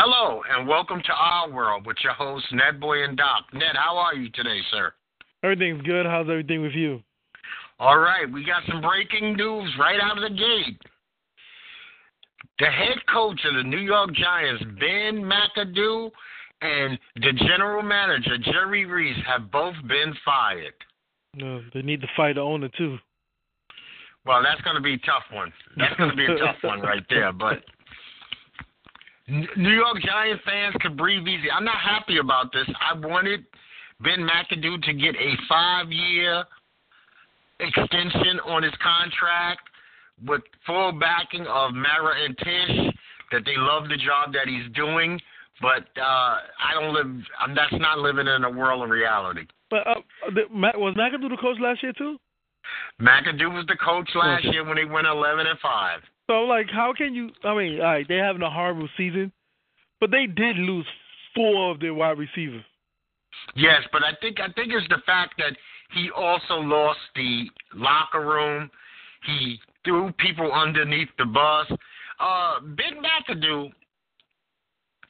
Hello, and welcome to Our World with your hosts, Netboy and Doc. Ned, how are you today, sir? Everything's good. How's everything with you? All right, we got some breaking news right out of the gate. The head coach of the New York Giants, Ben McAdoo, and the general manager, Jerry Reese, have both been fired. No, they need to fire the owner, too. Well, that's going to be a tough one. That's going to be a tough one right there. But New York Giant fans could breathe easy. I'm not happy about this. I wanted Ben McAdoo to get a five year extension on his contract with full backing of Mara and Tisch, that they love the job that he's doing, but uh, I don't live. I'm, that's not living in a world of reality. But uh, the, was McAdoo the coach last year too? McAdoo was the coach last okay. year when they went 11 and five. So like, how can you? I mean, all right, they're having a horrible season, but they did lose four of their wide receivers. Yes, but I think I think it's the fact that he also lost the locker room. He threw people underneath the bus. Uh, Ben McAdoo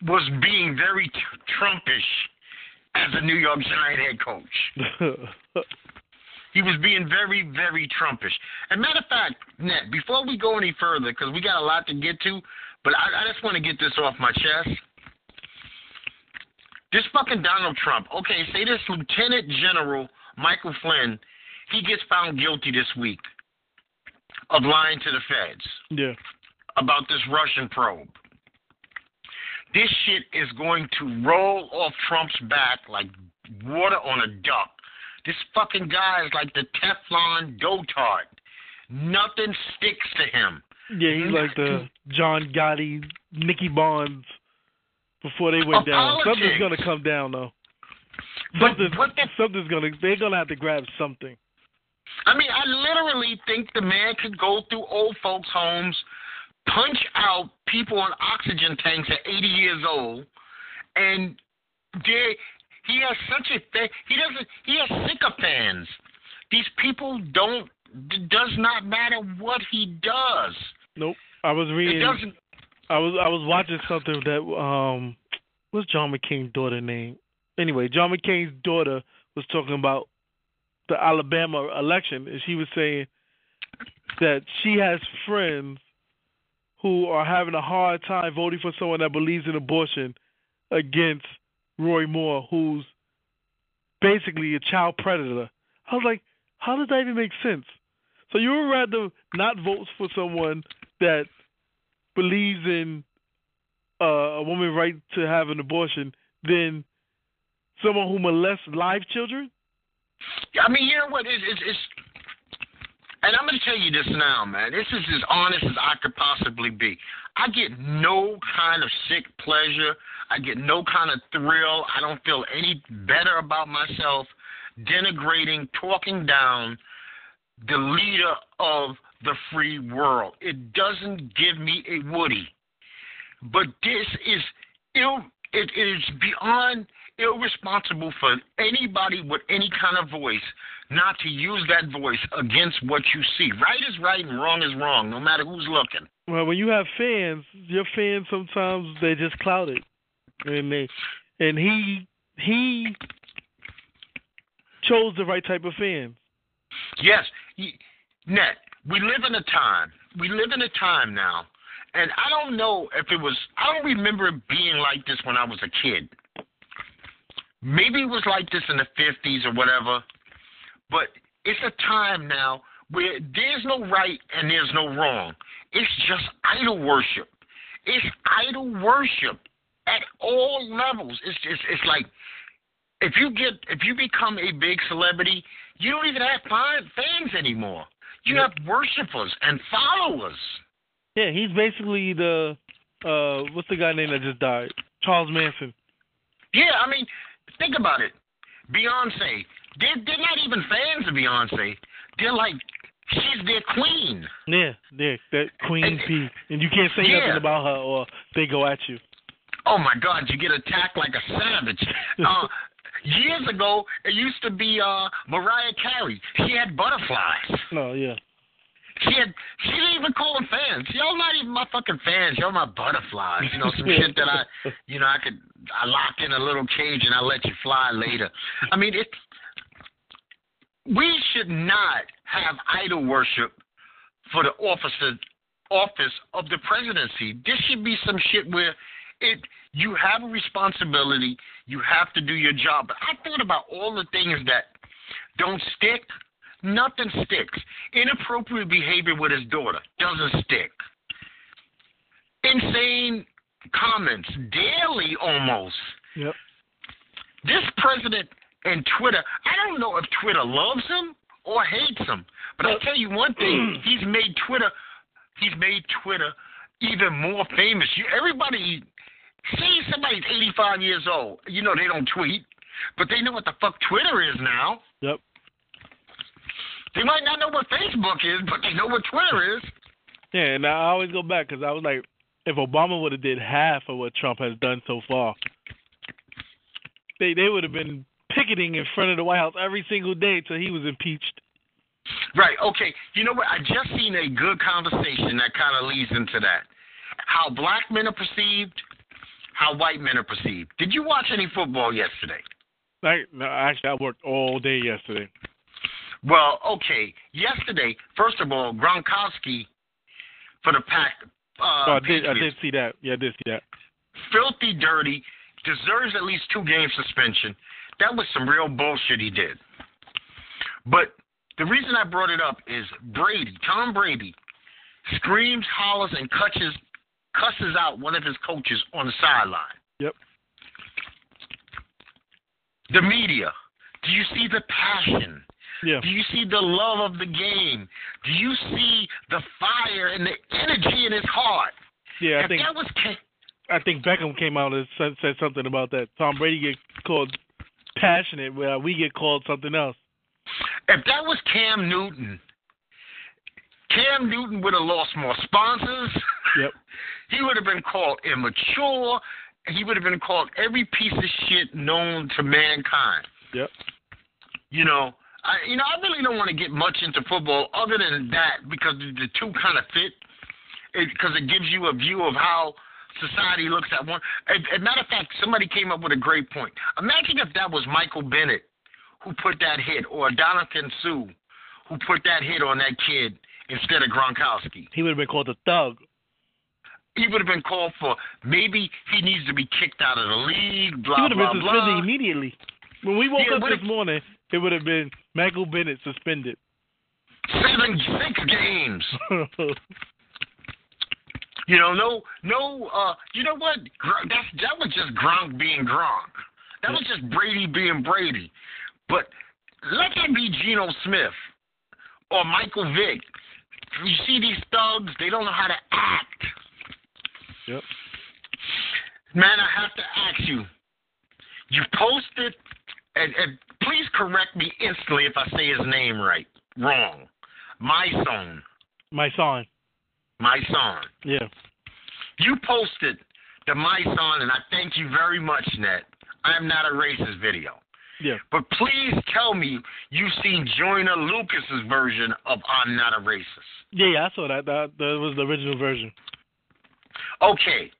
was being very Trumpish as a New York Giant head coach. he was being very, very Trumpish. And matter of fact, Ned, before we go any further, because we got a lot to get to, but I, I just want to get this off my chest. This fucking Donald Trump, okay, say this Lieutenant General Michael Flynn, he gets found guilty this week of lying to the feds. Yeah. About this Russian probe. This shit is going to roll off Trump's back like water on a duck. This fucking guy is like the Teflon dotard. Nothing sticks to him. Yeah, he's like the John Gotti, Nicky Barnes before they went down. Something's gonna come down though. Something's, but, but the, something's gonna they're gonna have to grab something. I mean, I literally think the man could go through old folks' homes, punch out people on oxygen tanks at 80 years old, and they, he has such a thing. He doesn't. He has sycophants. These people don't. Does not matter what he does. Nope. I was reading. It doesn't. I was I was watching something that um, what's John McCain's daughter name? Anyway, John McCain's daughter was talking about the Alabama election, and she was saying that she has friends who are having a hard time voting for someone that believes in abortion against Roy Moore, who's basically a child predator. I was like, how does that even make sense? So you would rather not vote for someone that believes in uh, a woman's right to have an abortion than someone who molests live children? I mean, you know what? It's, it's, it's and I'm going to tell you this now, man. This is as honest as I could possibly be. I get no kind of sick pleasure. I get no kind of thrill. I don't feel any better about myself denigrating, talking down the leader of the free world. It doesn't give me a woody. But this is ill. It is beyond irresponsible for anybody with any kind of voice not to use that voice against what you see. Right is right and wrong is wrong, no matter who's looking. Well, when you have fans, your fans sometimes they just clouded, and he he chose the right type of fans. Yes, Net. We live in a time. We live in a time now, and I don't know if it was. I don't remember it being like this when I was a kid. Maybe it was like this in the 50s or whatever, but It's a time now where there's no right and there's no wrong. It's just idol worship. It's idol worship at all levels. It's just it's like if you get if you become a big celebrity, you don't even have fans anymore. You have worshipers and followers. Yeah, he's basically the uh what's the guy name that just died? Charles Manson. Yeah, I mean, think about it. Beyonce, they're, they're not even fans of Beyonce. They're like, she's their queen. Yeah, yeah, that Queen And- P. And you can't say Yeah. nothing about her or they go at you. Oh my God, you get attacked like a savage. Uh, years ago, it used to be uh, Mariah Carey. She had butterflies. No, yeah. She had. She didn't even call them fans. Y'all not even my fucking fans. Y'all my butterflies. You know some shit that I, you know, I could. I lock in a little cage and I let you fly later. I mean, it. We should not have idol worship for the officer office of the presidency. This should be some shit where it you have a responsibility, you have to do your job. But I thought about all the things that don't stick. Nothing sticks. Inappropriate behavior with his daughter doesn't stick. Insane comments daily almost. Yep. This president and Twitter, I don't know if Twitter loves him or hates him. But I'll tell you one thing, he's made Twitter he's made Twitter even more famous. You everybody see somebody's eighty five years old, you know they don't tweet, but they know what the fuck Twitter is now. Yep. They might not know what Facebook is, but they know what Twitter is. Yeah, and I always go back because I was like, if Obama would have did half of what Trump has done so far, they they would have been picketing in front of the White House every single day till he was impeached. Right. Okay. You know what? I just seen a good conversation that kind of leads into that. How black men are perceived, how white men are perceived. Did you watch any football yesterday? Like, no, actually, I worked all day yesterday. Well, okay. Yesterday, first of all, Gronkowski for the pack. Uh, so I did, I did see that. Yeah, I did see that. filthy, dirty, deserves at least two game suspension. That was some real bullshit he did. But the reason I brought it up is Brady, Tom Brady, screams, hollers, and cusses, cusses out one of his coaches on the sideline. Yep. The media. Do you see the passion? Yeah. Do you see the love of the game? Do you see the fire and the energy in his heart? Yeah, I if think that was Ca- I think Beckham came out and said, said something about that. Tom Brady get called passionate, where we get called something else. if that was Cam Newton, Cam Newton would have lost more sponsors. Yep. He would have been called immature. He would have been called every piece of shit known to mankind. Yep. You know, I you know I really don't want to get much into football other than that because the two kind of fit. Because it, gives you a view of how society looks at one. As a matter of fact, somebody came up with a great point. Imagine if that was Michael Bennett who put that hit, or Ndamukong Suh who put that hit on that kid instead of Gronkowski. He would have been called a thug. He would have been called for maybe he needs to be kicked out of the league. He Blah would have blah suspended blah. immediately. When we woke Yeah, up this morning, it would have been Michael Bennett suspended. Seven, six games. You know, no, no. uh You know what? That's that was just Gronk being Gronk. That was just Brady being Brady. But let that be Geno Smith or Michael Vick. You see these thugs; they don't know how to act. Yep. Man, I have to ask you. You posted, and, and please correct me instantly if I say his name right. Wrong. My son. Mysonne. My son. Yeah. You posted the Mysonne, and I thank you very much, Ned. I am not a racist video. Yeah. But please tell me you've seen Joyner Lucas's version of I'm Not a Racist. Yeah, yeah, I saw that. That, that was the original version. Okay.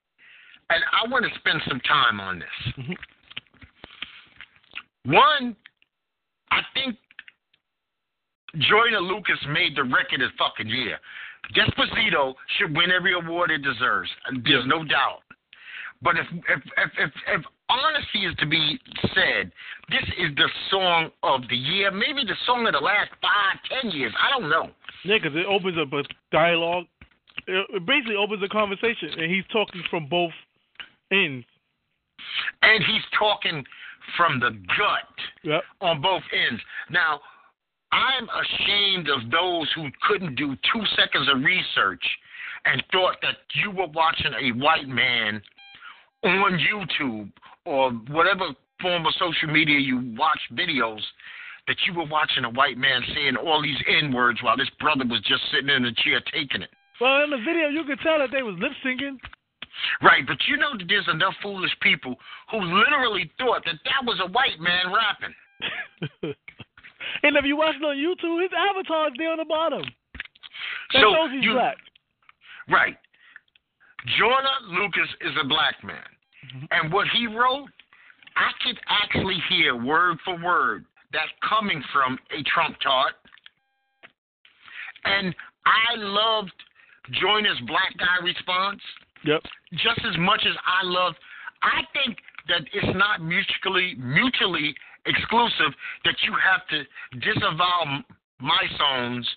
And I want to spend some time on this. Mhm. One, I think Joyner Lucas made the record this fucking year. Despacito should win every award it deserves. There's no doubt. But if if if if, if honesty is to be said, this is the song of the year, maybe the song of the last five, ten years. I don't know. Yeah, because it opens up a dialogue. It basically opens a conversation, and he's talking from both ends. And he's talking from the gut Yep. on both ends. Now, I'm ashamed of those who couldn't do two seconds of research and thought that you were watching a white man on YouTube or whatever form of social media you watch videos, that you were watching a white man saying all these N words while this brother was just sitting in a chair taking it. Well, in the video, you could tell that they was lip syncing. Right, but you know that there's enough foolish people who literally thought that that was a white man rapping. and if you watch it on YouTube, his avatar's there on the bottom. That So shows he's you- black. Right. Joyner Lucas is a black man. Mm-hmm. And what he wrote, I could actually hear word for word that coming from a Trump tart. And I loved Joyner's black guy response Yep. just as much as I love. I think that it's not mutually mutually exclusive that you have to disavow my songs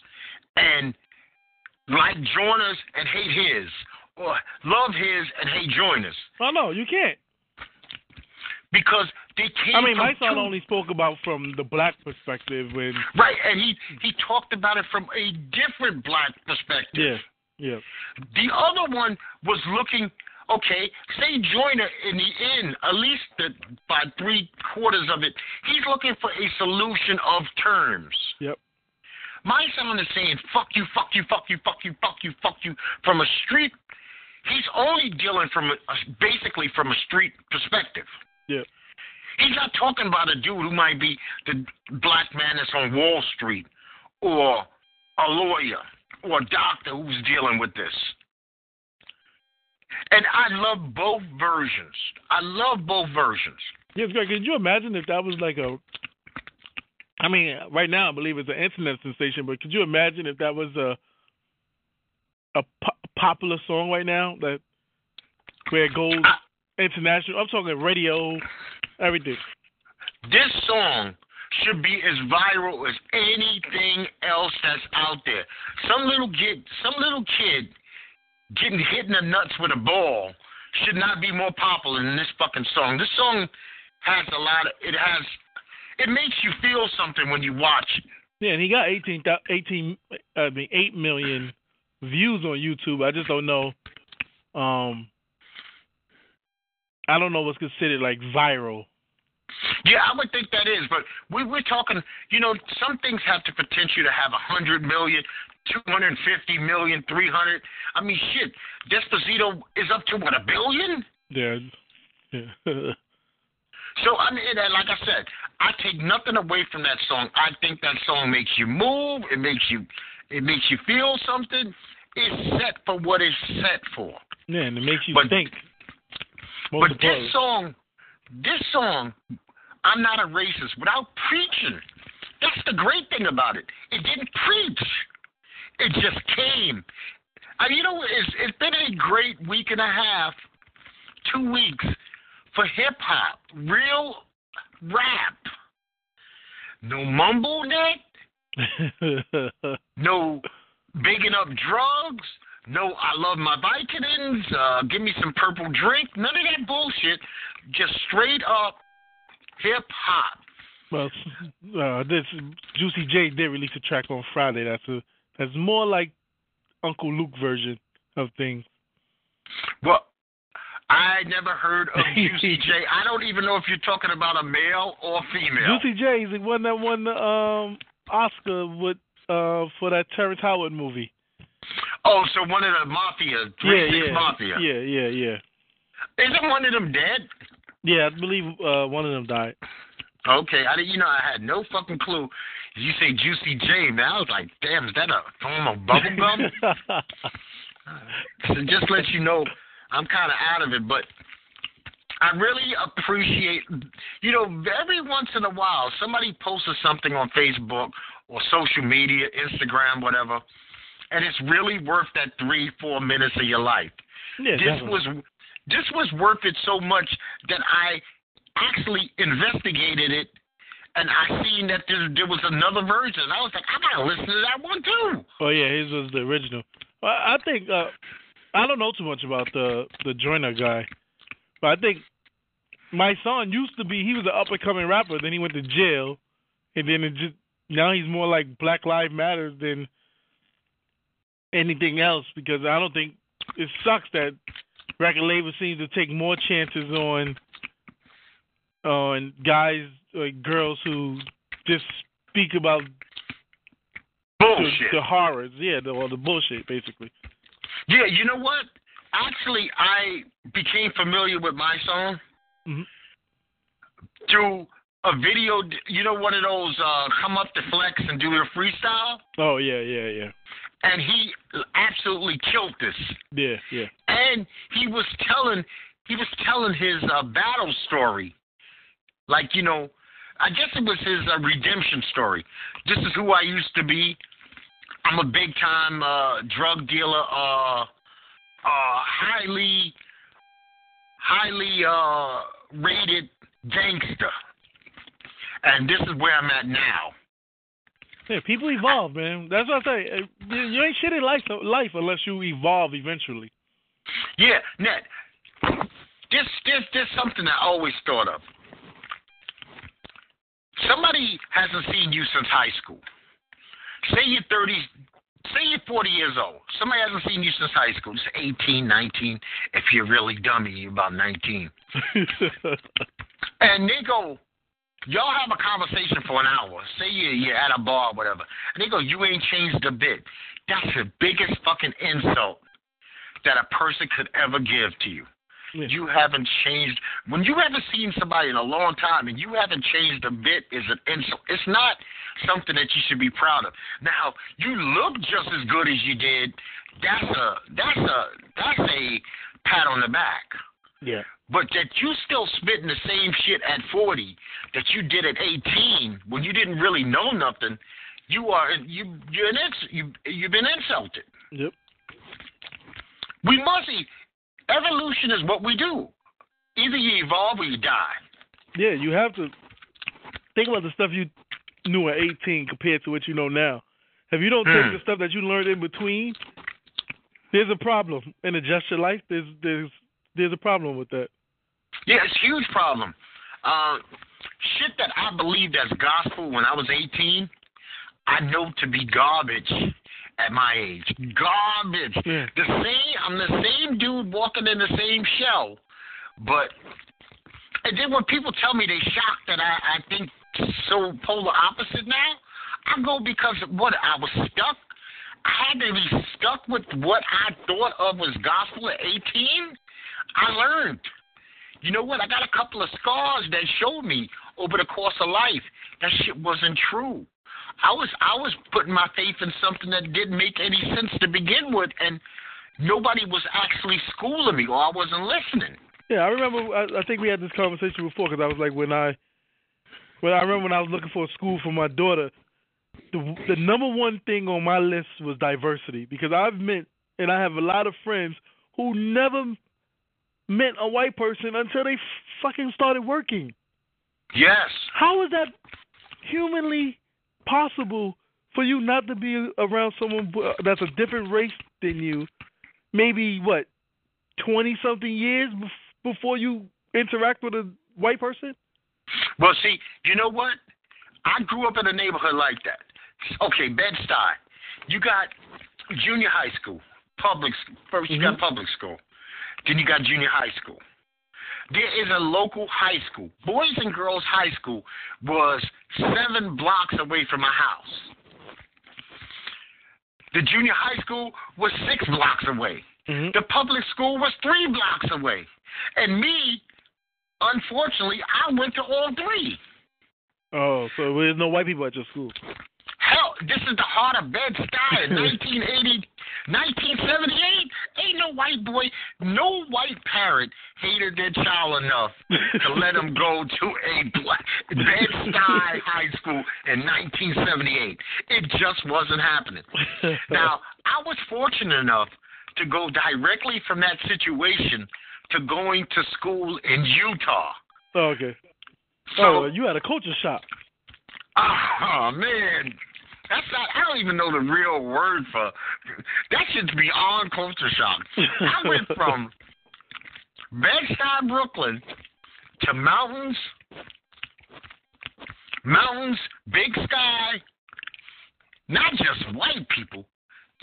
and like Joyner's and hate his, or love his and hate Joyner's, Oh no, you can't. because they came. I mean, Mysonne two- only spoke about from the black perspective when. right, and he he talked about it from a different black perspective. Yeah. Yeah. The other one was looking okay. Say Joyner in the end, at least the, by three quarters of it, he's looking for a solution of terms. Yep. My son is saying fuck you, fuck you, fuck you, fuck you, fuck you, fuck you from a street. He's only dealing from a, basically from a street perspective. Yeah. He's not talking about a dude who might be the black man that's on Wall Street or a lawyer or a doctor who's dealing with this. And I love both versions. I love both versions. Yes, Greg. Could you imagine if that was like a? I mean, right now I believe it's an internet sensation, but could you imagine if that was a a popular song right now that where it goes international? I'm talking radio, everything. This song should be as viral as anything else that's out there. Some little kid, some little kid getting hit in the nuts with a ball should not be more popular than this fucking song. This song has a lot of it has it makes you feel something when you watch it. Yeah, and he got 18, 18 I mean, 8 million views on YouTube. I just don't know. Um, I don't know what's considered like viral. Yeah, I would think that is, but we, we're talking, you know, some things have the potential to have a hundred million, two hundred and fifty million, three hundred. I mean, shit, Despacito is up to what a billion. Yeah. yeah. So I mean, and like I said, I take nothing away from that song. I think that song makes you move. It makes you, it makes you feel something. It's set for what it's set for. yeah, and it makes you But- think. But this song, this song, I'm not a racist without preaching. That's the great thing about it. It didn't preach. It just came. I, you know, it's, it's been a great week and a half, two weeks for hip hop, real rap. No mumble net, no bigging up drugs, no I love my Vicodins, uh, give me some purple drink, none of that bullshit. Just straight up hip hop. well, uh, this Juicy J did release a track on Friday. That's a that's more like Uncle Luke version of things. Well, I never heard of Juicy J. I don't even know if you're talking about a male or female. Juicy J is the one that won the um, Oscar with uh, for that Terrence Howard movie. Oh, so one of the mafia, three yeah, yeah, mafia. yeah, yeah, yeah. Isn't one of them dead? Yeah, I believe uh, one of them died. Okay, I. You know, I had no fucking clue. You say Juicy J, man. I was like, damn, is that a form of bubble gum? So just let you know, I'm kind of out of it, but I really appreciate, you know, every once in a while, somebody posts something on Facebook or social media, Instagram, whatever, and it's really worth that three, four minutes of your life. yeah, this definitely. was this was worth it so much that I actually investigated it, and I seen that there, there was another version. I was like, I gotta listen to that one too. Oh yeah, his was the original. Well, I think uh, I don't know too much about the the Joyner guy, but I think my son used to be he was an up and coming rapper. Then he went to jail, and then it just now he's more like Black Lives Matter than anything else because I don't think it sucks that record labels seem to take more chances on on guys like girls who just speak about the, Bullshit. the horrors, yeah, the, or the bullshit basically. Yeah, you know what? Actually, I became familiar with my song Mhm. through a video. You know, one of those uh, come up to flex and do your freestyle, Oh yeah, yeah, yeah, and he absolutely killed this. yeah, yeah. And he was telling he was telling his uh, battle story, like you know, I guess it was his uh, redemption story. This is who I used to be. I'm a big time uh, drug dealer, uh, uh, highly, highly uh, rated gangster, and this is where I'm at now. Yeah, people evolve, man. That's what I say. Uh, You you ain't shit in life, life unless you evolve eventually. Yeah, Ned. This, this, this something I always thought of. Somebody hasn't seen you since high school. Say you're 30, say you're 40 years old. Somebody hasn't seen you since high school. It's 18, 19. If you're really dummy, you're about 19. And they go, y'all have a conversation for an hour. Say you're, you're at a bar or whatever. And they go, you ain't changed a bit. That's the biggest fucking insult that a person could ever give to you. Yeah. You haven't changed. When you haven't seen somebody in a long time and you haven't changed a bit, is an insult. It's not something that you should be proud of. Now, you look just as good as you did. That's a that's a that's a pat on the back. yeah. But that you still spitting the same shit at 40 that you did at 18 when you didn't really know nothing, you are you you're an ins- you you've been insulted. Yep. We must evolution is what we do. Either you evolve or you die. Yeah, you have to think about the stuff you knew at 18 compared to what you know now. If you don't Hmm. take the stuff that you learned in between, there's a problem. And adjust your life, there's there's there's a problem with that. Yeah, it's a huge problem. Uh, shit that I believed as gospel when I was 18, I know to be garbage at my age. Garbage. Yeah. The same. I'm the same dude walking in the same shell, but and then when people tell me they shocked that I, I think so polar opposite now, I go because what I was stuck. I had to be stuck with what I thought of was gospel at 18. I learned. You know what? I got a couple of scars that showed me over the course of life that shit wasn't true. I was I was putting my faith in something that didn't make any sense to begin with, and nobody was actually schooling me, or I wasn't listening. Yeah, I remember. I, I think we had this conversation before because I was like, when I, when I remember when I was looking for a school for my daughter, the the number one thing on my list was diversity because I've met and I have a lot of friends who never met a white person until they fucking started working. Yes. How is that humanly possible for you not to be around someone uh, that's a different race than you? Maybe what twenty something years before you interact with a white person? Well, see, you know what? I grew up in a neighborhood like that. Okay, Bed-Stuy. You got junior high school, public. 1st you got mm-hmm. public school. Then you got junior high school. There is a local high school. Boys and Girls High School was seven blocks away from my house. The junior high school was six blocks away. Mm-hmm. The public school was three blocks away. And me, unfortunately, I went to all three. Oh, so there's no white people at your school. Hell, this is the heart of Bed-Stuy in 1980, 1978. Ain't no white boy, no white parent hated their child enough to let them go to a black Bed-Stuy high school in 1978. It just wasn't happening. Now, I was fortunate enough to go directly from that situation to going to school in Utah. Oh, okay. So, oh, you had a culture shock. Oh man, that's not. I don't even know the real word for. That shit's beyond culture shock. I went from Bed-Stuy, Brooklyn, to mountains, mountains, big sky. Not just white people.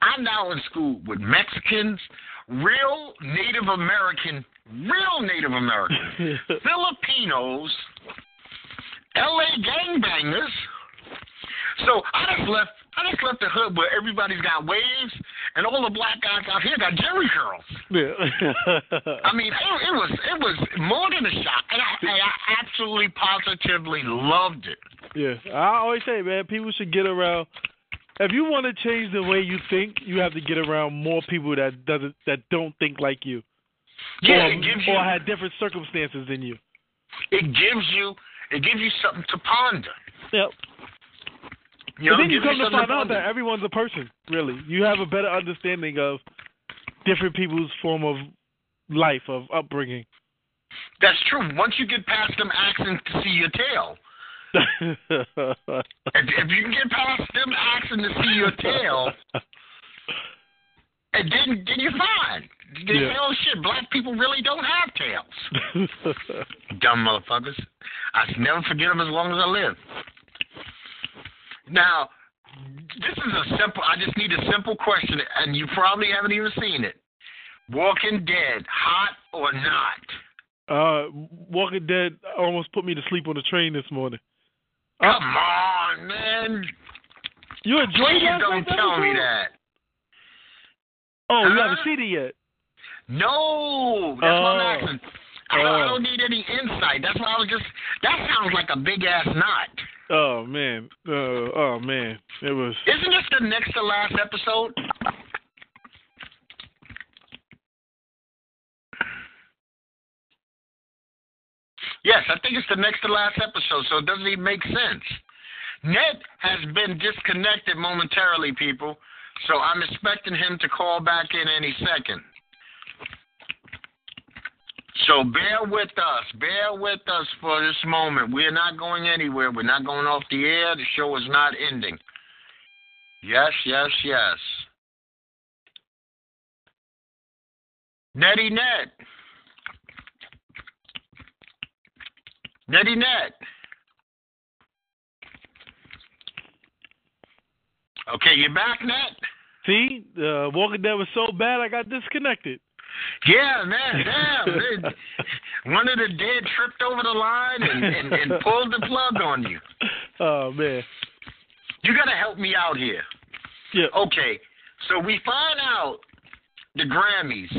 I'm now in school with Mexicans, real Native American, real Native American, Filipinos, LA gangbangers. So I just left I just left the hood where everybody's got waves and all the black guys out here got Jheri curls. Yeah. I mean, it, it was it was more than a shock, and I, and I absolutely positively loved it. yeah. I always say, man, people should get around. If you want to change the way you think, you have to get around more people that doesn't that don't think like you, Yeah, or, it gives you or had different circumstances than you. it gives you it gives you something to ponder. Yep. You know, then you come to find out that everyone's a person. Really, you have a better understanding of different people's form of life, of upbringing. That's true. Once you get past them asking to see your tail, if, if you can get past them asking to see your tail, and then then you're fine. They Yeah. say, oh shit, black people really don't have tails. Dumb motherfuckers. I should never forget them as long as I live. Now, this is a simple. I just need a simple question, and you probably haven't even seen it. Walking Dead, hot or not? uh, Walking Dead almost put me to sleep on the train this morning. Come on, man. You enjoyed Please last don't tell me that. Oh, you Huh? haven't seen it yet. No, that's what I'm Oh. asking. I don't, I Oh. don't need any insight. That's why I was just. That sounds like a big ass knot. Oh man. Uh, oh man. It was. Isn't this the next to last episode? Yes, I think it's the next to last episode, so it doesn't even make sense. Ned has been disconnected momentarily, people, so I'm expecting him to call back in any second. So bear with us. Bear with us for this moment. We're not going anywhere. We're not going off the air. The show is not ending. Yes, yes, yes. Netty Net. Netty Net. Okay, you're back, Net? See, uh, Walking Dead was so bad I got disconnected. Yeah, man, damn. They- One of the dead tripped over the line and, and, and pulled the plug on you. Oh man. You got to help me out here. Yeah. Okay, so we find out the Grammys.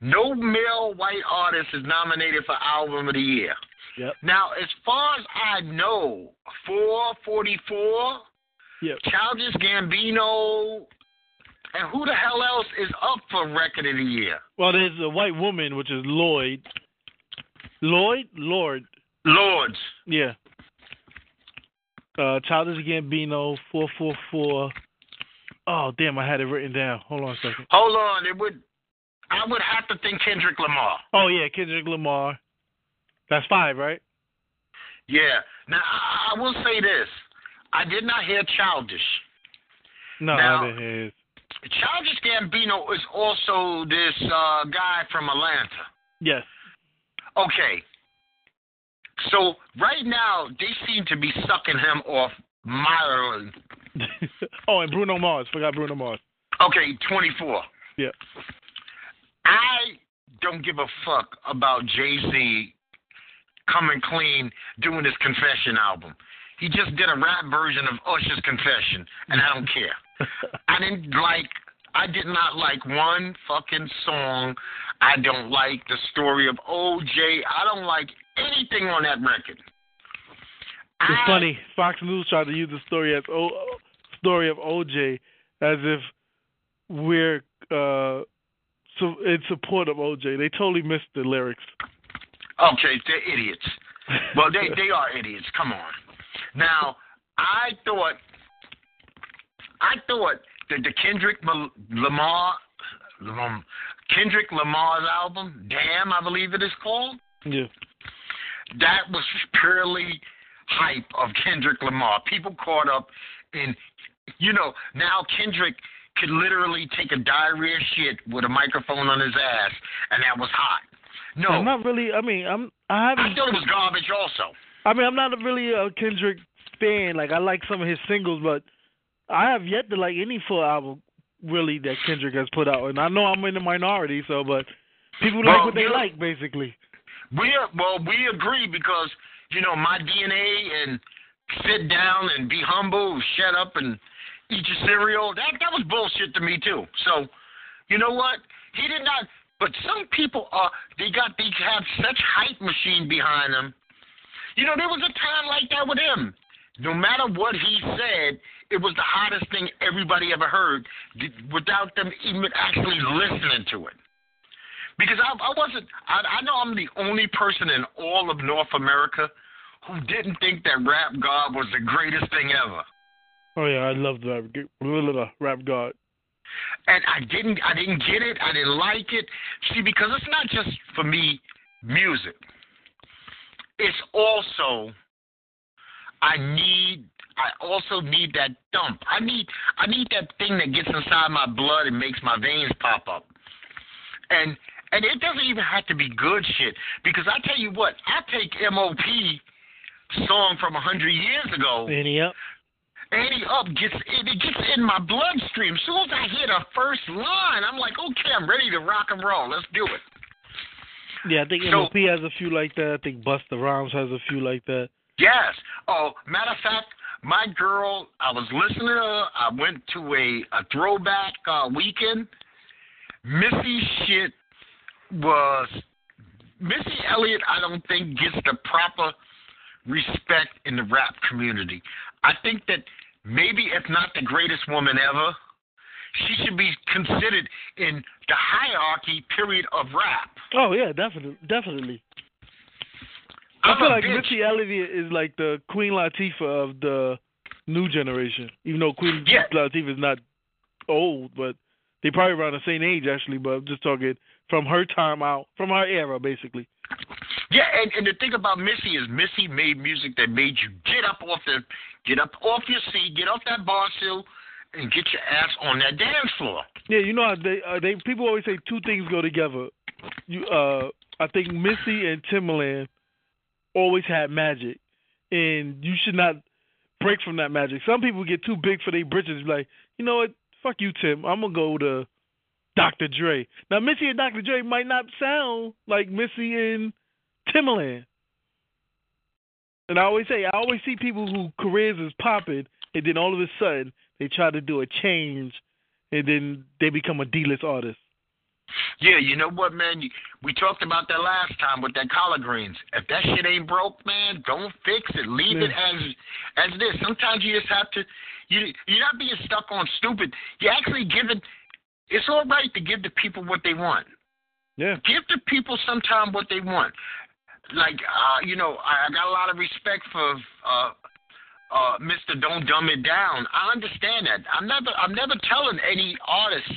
No male white artist is nominated for Album of the Year. Yep. Now, as far as I know, 444, Yep. Childish Gambino, and who the hell else is up for Record of the Year? Well, there's a white woman, which is Lloyd. Lloyd, Lorde. Lords. Yeah. Uh, Childish Gambino, four four four. Oh damn, I had it written down. Hold on a second. Hold on, it would. I would have to think Kendrick Lamar. Oh yeah, Kendrick Lamar. That's five, right? Yeah. Now I, will say this: I did not hear Childish. No, Now- I didn't hear. Childish Gambino is also this uh, guy from Atlanta. Yes. Okay. So right now they seem to be sucking him off mildly. oh, and Bruno Mars. Forgot Bruno Mars. Okay, 24. Yeah. I don't give a fuck about Jay Z coming clean doing his confession album. He just did a rap version of Usher's confession, and I don't care. I didn't like. I did not like one fucking song. I don't like the story of OJ. I don't like anything on that record. It's I- funny. Fox News tried to use the story as o, story of OJ as if we're uh so in support of OJ. They totally missed the lyrics. Okay, they're idiots. Well, they they are idiots. Come on. Now, I thought, I thought that the Kendrick Lamar, Lam- Kendrick Lamar's album, Damn, I believe it is called. yeah. that was purely hype of Kendrick Lamar. People caught up in, you know, now Kendrick could literally take a diarrhea shit with a microphone on his ass, and that was hot. No, I'm not really. I mean, I'm. I haven't. I thought it was garbage. Also, I mean, I'm not really a Kendrick fan. Like, I like some of his singles, but I have yet to like any full album really that Kendrick has put out. And I know I'm in the minority, so but people Well, like what they like, basically. we are, well, we agree because you know my DNA and sit down and be humble, shut up and eat your cereal. That that was bullshit to me too. So, you know what? He did not. But some people are. They got. They have such hype machine behind them. You know, there was a time like that with him. No matter what he said, it was the hottest thing everybody ever heard without them even actually listening to it. Because I, I wasn't, I, I know I'm the only person in all of North America who didn't think that Rap God was the greatest thing ever. Oh yeah, I love the rap, blah, blah, blah, rap god. And I didn't, I didn't get it. I didn't like it. See, because it's not just for me music. It's also, I need, I also need that dump. I need, I need that thing that gets inside my blood and makes my veins pop up. And and it doesn't even have to be good shit. Because I tell you what, I take MOP song from a hundred years ago. Ante up? Ante Up gets it, it gets in my bloodstream. As soon as I hear the first line, I'm like, okay, I'm ready to rock and roll. Let's do it. Yeah, I think So- MOP has a few like that. I think Busta Rhymes has a few like that. Yes. Oh, matter of fact, my girl, I was listening to her. I went to a, a throwback uh, weekend. Missy shit was Missy Elliott. I don't think gets the proper respect in the rap community. I think that maybe if not the greatest woman ever, she should be considered in the hierarchy period of rap. Oh yeah, definitely, definitely. I feel like bitch. Missy Elliott is like the Queen Latifah of the new generation. Even though Queen Yeah. Latifah is not old, but they probably around the same age actually. But I'm just talking from her time out, from her era, basically. Yeah, and, and the thing about Missy is Missy made music that made you get up off the get up off your seat, get off that bar stool, and get your ass on that dance floor. Yeah, you know how they uh, they people always say two things go together. You uh I think Missy and Timbaland always had magic, and you should not break from that magic. Some people get too big for their britches. Like, you know what? Fuck you, Tim. I'm gonna go to Dr. Dre. Now, Missy and Dr. Dre might not sound like Missy and Timbaland. And I always say, I always see people who careers is popping, and then all of a sudden they try to do a change, and then they become a D-list artist. Yeah, you know what, man? We talked about that last time with that collard greens. If that shit ain't broke, man, don't fix it. Leave it as as it is. Sometimes you just have to. You you're not being stuck on stupid. You're actually giving. It's all right to give the people what they want. Yeah. give the people sometime what they want. Like, uh, you know, I, I got a lot of respect for uh, uh, Mr. Don't Dumb It Down. I understand that. I'm never, I'm never telling any artist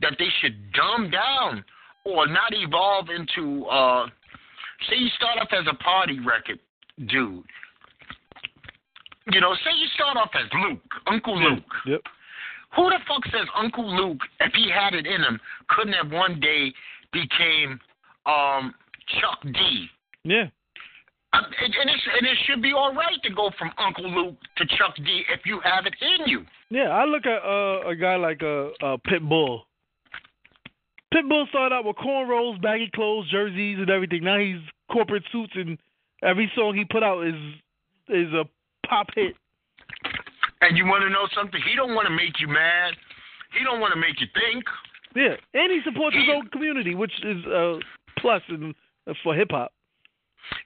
that they should dumb down or not evolve into. Uh, say you start off as a party record dude. You know, say you start off as Luke, Uncle Luke. Yep. Who the fuck says Uncle Luke, if he had it in him, couldn't have one day became um, Chuck D? Yeah. Um, and, and, it's, and it should be all right to go from Uncle Luke to Chuck D if you have it in you. Yeah, I look at uh, a guy like a uh, Pitbull. Pitbull started out with cornrows, baggy clothes, jerseys, and everything. Now he's corporate suits, and every song he put out is is a pop hit. And you want to know something? He don't want to make you mad. He don't want to make you think. Yeah, and he supports his own community, which is a plus in, for hip hop.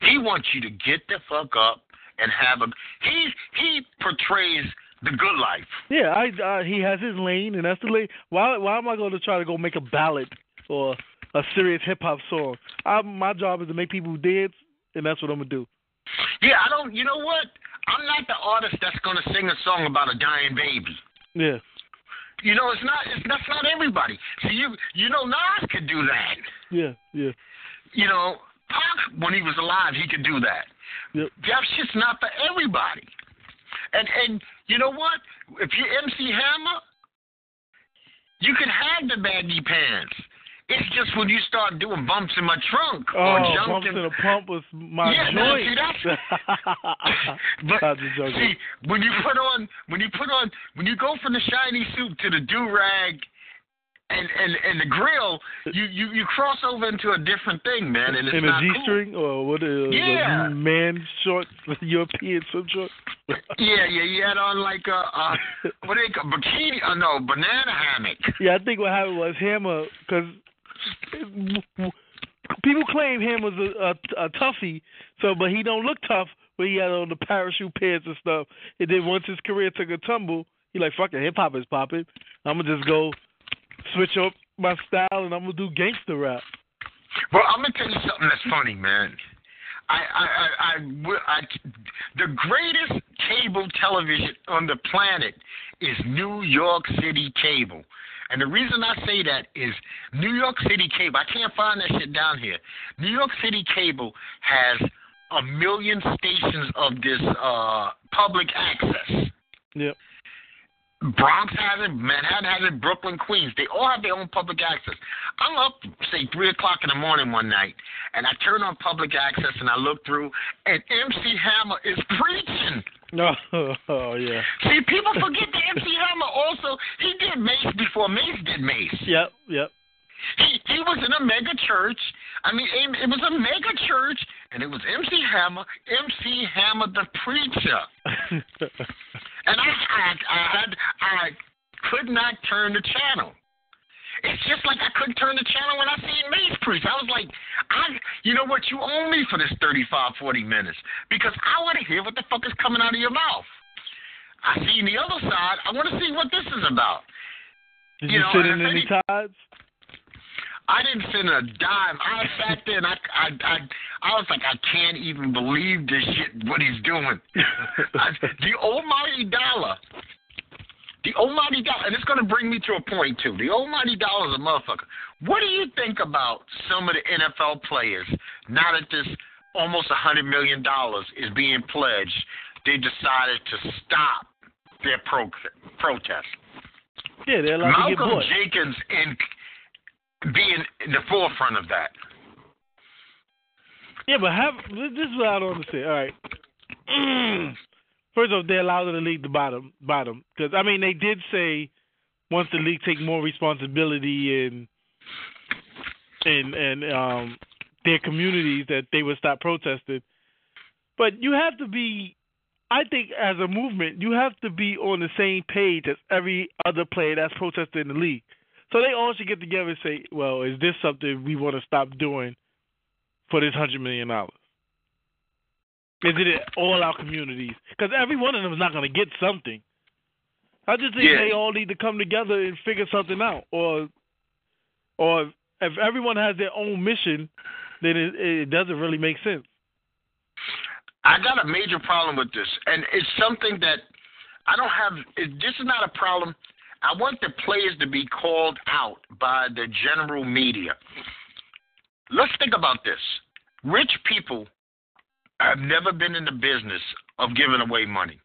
He wants you to get the fuck up and have a. He he portrays the good life. Yeah, I uh, he has his lane, and that's the lane. Why why am I going to try to go make a ballad or a serious hip hop song? I, my job is to make people dance, and that's what I'm gonna do. Yeah, I don't. You know what? I'm not the artist that's gonna sing a song about a dying baby. Yeah, You know, it's not. It's that's not everybody. See, you you know, Nas could do that. yeah, yeah. You know, Pac, when he was alive, he could do that. Yep. That shit's not for everybody. And and you know what? If you're MC Hammer, you can have the baggy pants. It's just when you start doing bumps in my trunk or Oh, jumps bumps in a pump was my Yeah, now, see, joint. But I'm just joking. see, when you put on when you put on when you go from the shiny suit to the do rag and, and and the grill, you, you you cross over into a different thing, man, and it's in a G cool. string or what is Yeah. the man shorts, European swim shorts? Yeah, yeah, you had on like a, a what they call bikini? Uh, no, banana hammock. Yeah, I think what happened was Hammer, because people claim Hammer's a, a, a toughie, so but he don't look tough when he had on the parachute pants and stuff. And then once his career took a tumble, he like fuck it, hip hop is popping. I'm gonna just go switch up my style and I'm gonna do gangster rap. Well, I'm gonna tell you something that's funny, man. I, I, I, I, the greatest cable television on the planet is New York City cable. And the reason I say that is New York City cable. I can't find that shit down here. New York City cable has a million stations of this uh, public access. Yep. Bronx has it, Manhattan has it, Brooklyn, Queens. They all have their own public access. I'm up, say, 3 o'clock in the morning one night, and I turn on public access and I look through, and MC Hammer is preaching. No, oh yeah. See, people forget that MC Hammer also, he did Mase before Mase did Mase. Yep, yep. He, he was in a mega church. I mean, it, it was a mega church, and it was MC Hammer, MC Hammer the preacher. And I, I, I had, I could not turn the channel. It's just like I couldn't turn the channel when I seen Mase Priest. I was like, I, you know what? You owe me for this 35, 40 minutes because I want to hear what the fuck is coming out of your mouth. I seen the other side. I want to see what this is about. Did You you, know, sit in any- tides? I didn't send a dime. I sat there and I, I, I, I was like, I can't even believe this shit. What he's doing. I, the almighty dollar. The almighty dollar, and it's going to bring me to a point too. The almighty dollar is a motherfucker. What do you think about some of the NFL players now that this almost a hundred million dollars is being pledged? They decided to stop their pro- protest. Yeah, they're allowed to get Malcolm bought. Jenkins in being in the forefront of that. Yeah, but have this is what I don't understand. All right. First off, they allowed the league to bottom bottom because I mean they did say once the league take more responsibility in in and um their communities that they would stop protesting. But you have to be I think as a movement, you have to be on the same page as every other player that's protesting in the league. So they all should get together and say, "Well, is this something we want to stop doing for this hundred million dollars? Is it all our communities? Because every one of them is not going to get something. I just think Yeah. they all need to come together and figure something out, or, or if everyone has their own mission, then it, it doesn't really make sense. I got a major problem with this, and it's something that I don't have. It, this is not a problem. I want the players to be called out by the general media. Let's think about this. Rich people have never been in the business of giving away money.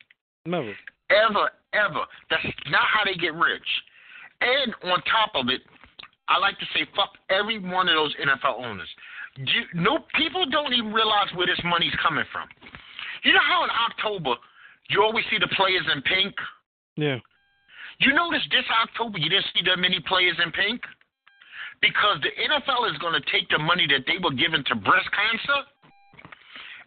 Never. Ever, ever. That's not how they get rich. And on top of it, I like to say, fuck every one of those NFL owners. Do you, no, people don't even realize where this money's coming from. You know how in October you always see the players in pink. Yeah. You notice this October you didn't see that many players in pink because the NFL is going to take the money that they were given to breast cancer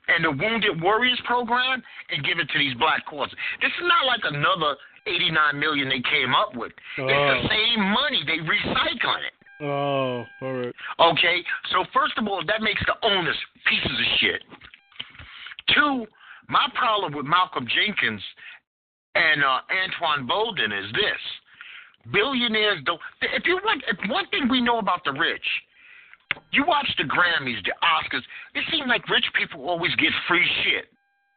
and the Wounded Warriors program and give it to these black causes. This is not like another 89 million they came up with. It's Oh. the same money. They recycling it. Oh, all right. Okay, so first of all, that makes the owners pieces of shit. Two, my problem with Malcolm Jenkins and uh, Antoine Boldin is this: billionaires don't. If you want, if one thing we know about the rich, you watch the Grammys, the Oscars. It seems like rich people always get free shit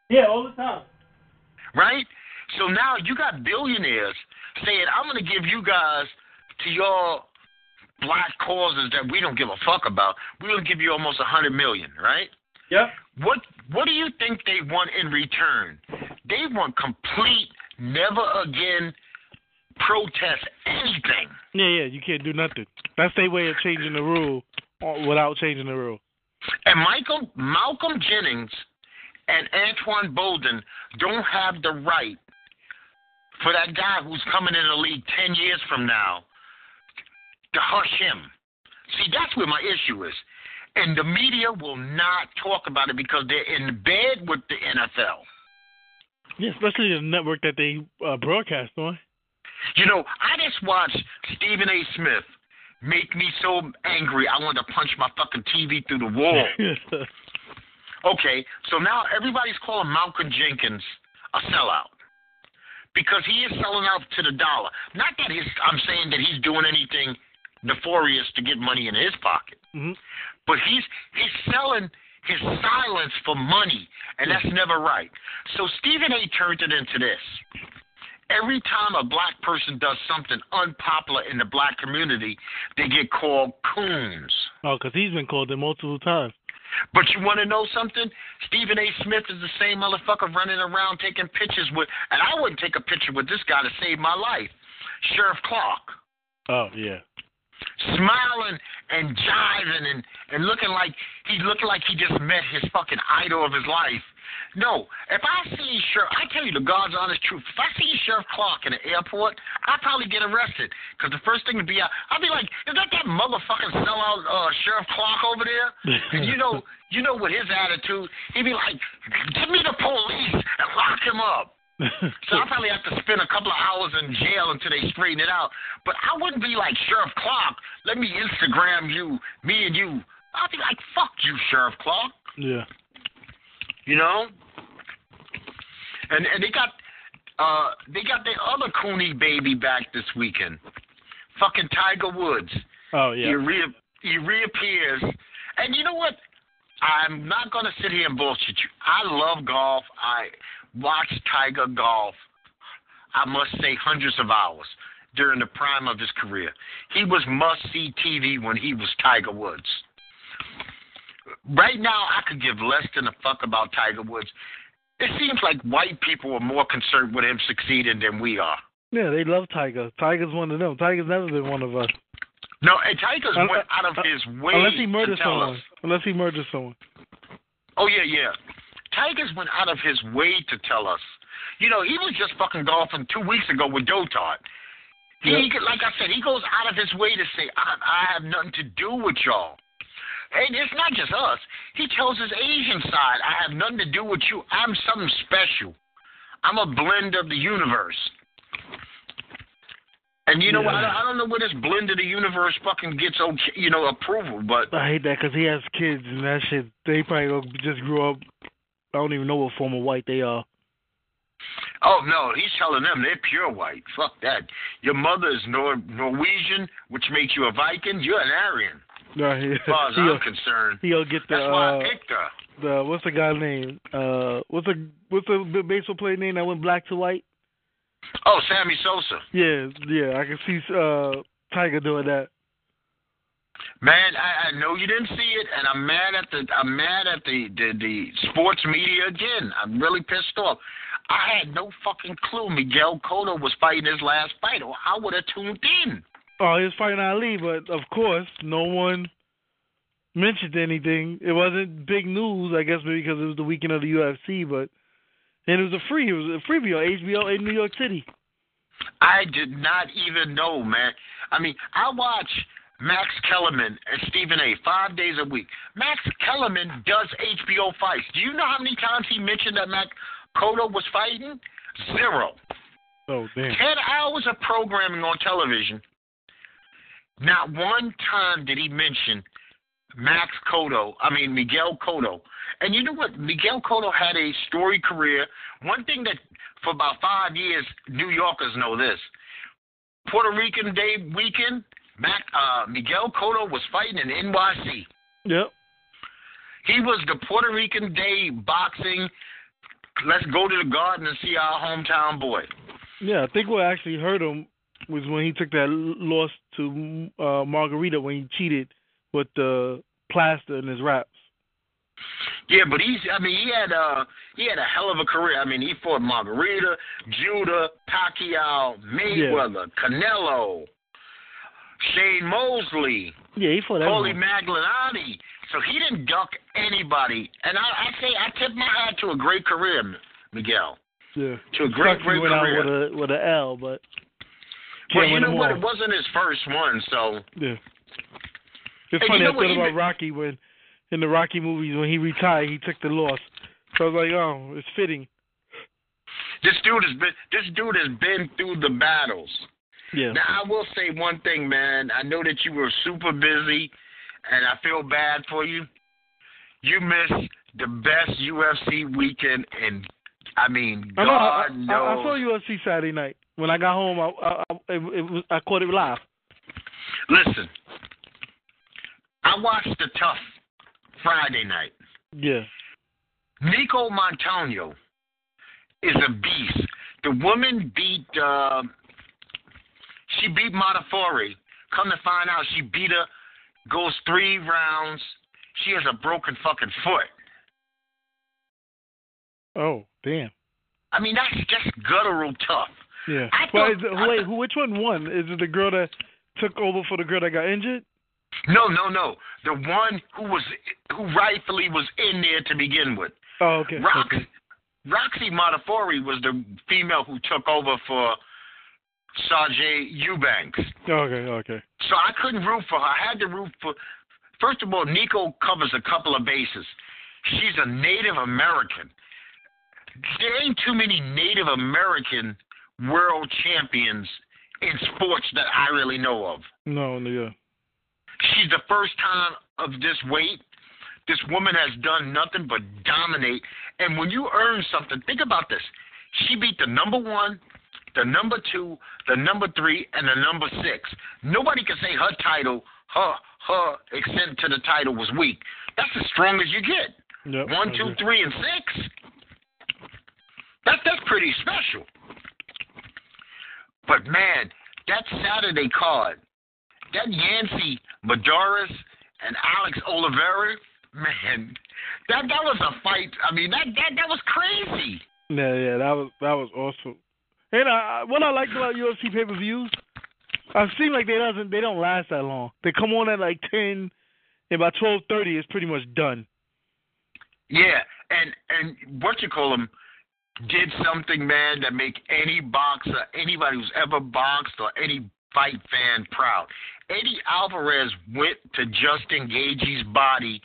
Yeah, all the time. right? So now you got billionaires saying, I'm going to give you guys to y'all black causes that we don't give a fuck about. We're gonna give you almost a hundred million, right? Yep. What What do you think they want in return? They want complete, never again protest anything. Yeah, yeah. You can't do nothing. That's their way of changing the rule uh, without changing the rule. And Michael Malcolm Jennings and Antoine Boldin don't have the right for that guy who's coming in the league ten years from now to hush him. See, that's where my issue is. And the media will not talk about it because they're in bed with the NFL. Yeah, especially the network that they uh, broadcast on. You know, I just watched Stephen A. Smith make me so angry I wanted to punch my fucking TV through the wall. okay, so now everybody's calling Malcolm Jenkins a sellout because he is selling out to the dollar. Not that he's, I'm saying that he's doing anything nefarious to get money in his pocket, Mhm. but he's he's selling his silence for money, and that's never right. So Stephen A. turned it into this. Every time a black person does something unpopular in the black community, they get called coons. oh, because he's been called it multiple times. But you want to know something? Stephen A. Smith is the same motherfucker running around taking pictures with, and I wouldn't take a picture with this guy to save my life. Sheriff Clarke. Oh yeah. Smiling and jiving and, and looking like he's looking like he just met his fucking idol of his life. No, if I see Sheriff, I tell you the God's honest truth. If I see Sheriff Clarke in the airport, I'd probably get arrested. Because the first thing would be, out, I'd be like, is that that motherfucking sellout uh, Sheriff Clarke over there? and you know, you know what his attitude? He'd be like, give me the police and lock him up. So I'll probably have to spend a couple of hours in jail until they straighten it out. But I wouldn't be like Sheriff Clarke. Let me Instagram you, me and you. I'd be like, fuck you, Sheriff Clarke. yeah. You know. And and they got uh they got their other Cooney baby back this weekend. Fucking Tiger Woods. Oh yeah. He re- he reappears. And you know what? I'm not gonna sit here and bullshit you. I love golf. I watch Tiger golf. I must say hundreds of hours during the prime of his career. He was must see TV when he was Tiger Woods. Right now, I could give less than a fuck about Tiger Woods. It seems like white people are more concerned with him succeeding than we are. Yeah, they love Tiger. Tiger's one of them. Tiger's never been one of us. No, and Tiger's went out of uh, his way Unless he murders to tell someone. us. Unless he murders someone. Oh yeah, yeah. Tigers went out of his way to tell us. You know, he was just fucking golfing two weeks ago with Dotard. He, Yep. he like I said, he goes out of his way to say, I, "I have nothing to do with y'all." And it's not just us. He tells his Asian side, "I have nothing to do with you. I'm something special. I'm a blend of the universe." And you know what? I, don't- I don't know where this blend of the universe fucking gets, okay, you know, approval, but I hate that because he has kids and that shit. They probably just grew up. I don't even know what form of white they are. Oh no, he's telling them they're pure white. Fuck that. Your mother is Nor- Norwegian, which makes you a Viking. You're an Aryan, No, he, as far as I'm concerned. he'll get the That's why uh, I picked her. the what's the guy's name? Uh, what's the what's the baseball player name that went black to white? Oh, Sammy Sosa. Yeah, yeah. I can see uh Tiger doing that. Man, I, I know you didn't see it, and I'm mad at the I'm mad at the, the the sports media again. I'm really pissed off. I had no fucking clue Miguel Cotto was fighting his last fight, or I would have tuned in. Oh, he was fighting Ali, but of course, no one mentioned anything. It wasn't big news, I guess, maybe because it was the weekend of the UFC. But and it was a free, it was a freebie on HBO in New York City. I did not even know, man. I mean, I watch Max Kellerman and Stephen A. five days a week. Max Kellerman does HBO fights. Do you know how many times he mentioned that Mac Cotto was fighting? Zero. Oh damn! Ten hours of programming on television. Not one time did he mention Max Cotto. I mean Miguel Cotto. And you know what? Miguel Cotto had a story career. One thing that for about five years, New Yorkers know this. Puerto Rican Day weekend, Mac, uh, Miguel Cotto was fighting in NYC. Yep. He was the Puerto Rican Day boxing. Let's go to the garden and see our hometown boy. Yeah, I think what actually hurt him was when he took that loss to uh, Margarito when he cheated with the plaster in his wraps. Yeah, but he's. I mean, he had uh he had a hell of a career. I mean, he fought Margarito, Judah, Pacquiao, Mayweather, Canelo, Shane Mosley, Yeah, he fought Holy. Magliotti. So he didn't duck anybody. And I, I say I tip my hat to a great career, Miguel. Yeah. To a great, great went out career. with a with a L, but well, you know what? all. It wasn't his first one, so Yeah. It's Hey, funny you I know what, thought about Rocky when in the Rocky movies when he retired he took the loss. So I was like, oh, it's fitting. this dude has been this dude has been through the battles. Yeah. Now I will say one thing, man. I know that you were super busy, and I feel bad for you. You missed the best UFC weekend, and I mean, I know. I, God I, knows. I saw UFC Saturday night. When I got home, I I, I, it, it was, I caught it live. Listen, I watched the tough Friday night. Yeah. Nicco Montaño is a beast. The woman beat. Uh, she beat Modafferi. Come to find out, she beat her. Goes three rounds. She has a broken fucking foot. Oh, damn. I mean, that's just guttural tough. Yeah. I Well, thought- I wait, who? Which one won? Is it the girl that took over for the girl that got injured? No, no, no. The one who was who rightfully was in there to begin with. Oh, okay. Rox, okay. Roxy Modafferi was the female who took over for Sijara Eubanks. Okay, okay. So I couldn't root for her. I had to root for. First of all, Nicco covers a couple of bases. She's a Native American. There ain't too many Native American world champions in sports that I really know of. No, no, yeah. She's the first time of this weight. This woman has done nothing but dominate. And when you earn something, think about this. She beat the number one, the number two, the number three, and the number six. Nobody can say her title, her her extent to the title was weak. That's as strong as you get. Yep, One, two, three, and six. That that's pretty special. But man, that Saturday card, that Yancy Medeiros and Alex Oliveira, man, that that was a fight. I mean, that that that was crazy. Yeah, yeah, that was that was awesome. And I, what I like about UFC pay per views, I seem like they doesn't they don't last that long. They come on at like ten, and by twelve thirty, it's pretty much done. Yeah, and and what you call them did something, man, that make any boxer, anybody who's ever boxed or any fight fan proud. Eddie Alvarez went to Justin Gaethje's body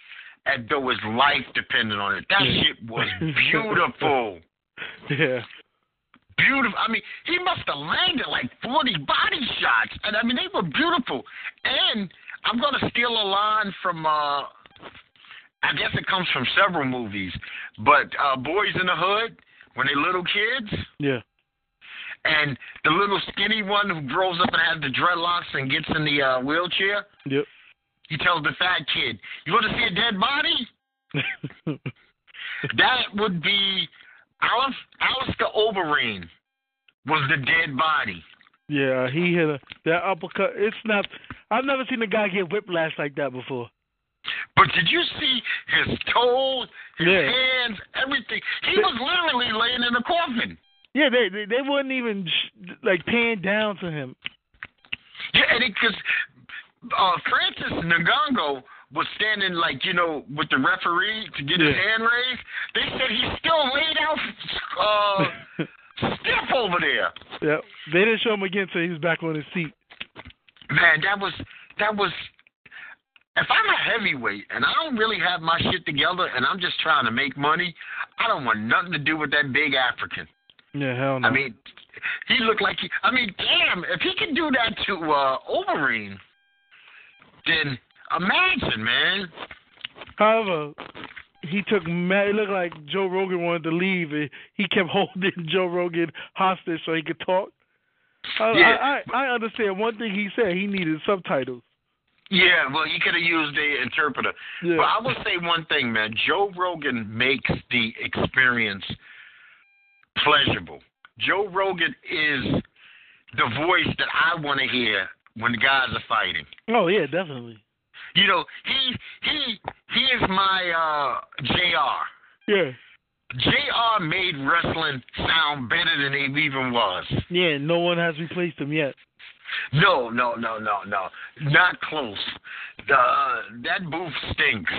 as though his life depended on it. That Yeah. shit was beautiful. Yeah, beautiful. I mean, he must have landed like 40 body shots. And I mean, they were beautiful. And I'm going to steal a line from, uh, I guess it comes from several movies, but uh, Boyz n the Hood, when they little kids, yeah, and the little skinny one who grows up and has the dreadlocks and gets in the uh, wheelchair, yep. he tells the fat kid, You want to see a dead body? That would be Alif, Alistair Overeem was the dead body. yeah, he hit a, that uppercut. It's not. I've never seen a guy get whiplash like that before. But did you see his toes, his Yeah. hands, everything? He was literally laying in a coffin. Yeah, they they, they wouldn't even sh- like pan down to him. Yeah, and because uh, Francis Ngannou was standing like you know with the referee to get his hand raised. They said he's still laid out uh, stiff over there. yeah, they didn't show him again until he was back on his seat. Man, that was that was. If I'm a heavyweight and I don't really have my shit together and I'm just trying to make money, I don't want nothing to do with that big African. Yeah, hell no. I mean, he looked like he. I mean, damn, if he can do that to uh, Overeem, then imagine, man. However, he took mad. It looked like Joe Rogan wanted to leave. and He kept holding Joe Rogan hostage so he could talk. I, Yeah. I, I I understand one thing he said. He needed subtitles. Yeah, well, he could have used the interpreter. Yeah. But I will say one thing, man. Joe Rogan makes the experience pleasurable. Joe Rogan is the voice that I want to hear when the guys are fighting. Oh yeah, definitely. You know, he he he is my uh JR. Yeah. JR made wrestling sound better than it even was. Yeah, no one has replaced him yet. No, no, no, no, no. Not close. The uh, that booth stinks.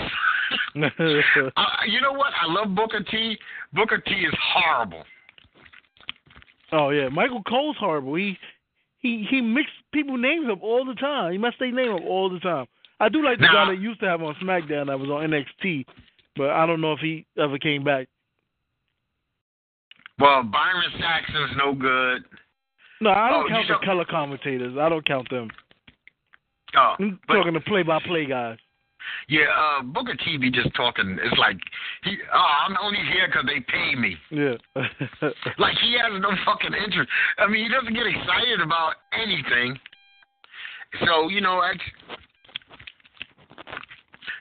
uh, you know what? I love Booker T. Booker T is horrible. Oh yeah, Michael Cole's horrible. He he he mixed people names up all the time. He messed their name up all the time. I do like the Nah. guy that used to have on SmackDown that was on NXT, but I don't know if he ever came back. Well, Byron Saxton's no good. No, I Oh, don't you count the don't- color commentators. I don't count them. Oh, I'm but talking the play-by-play guys. Yeah, uh, Booker T be just talking. It's like he. Oh, I'm only here 'cause they pay me. Yeah. Like he has no fucking interest. I mean, he doesn't get excited about anything. So you know, it's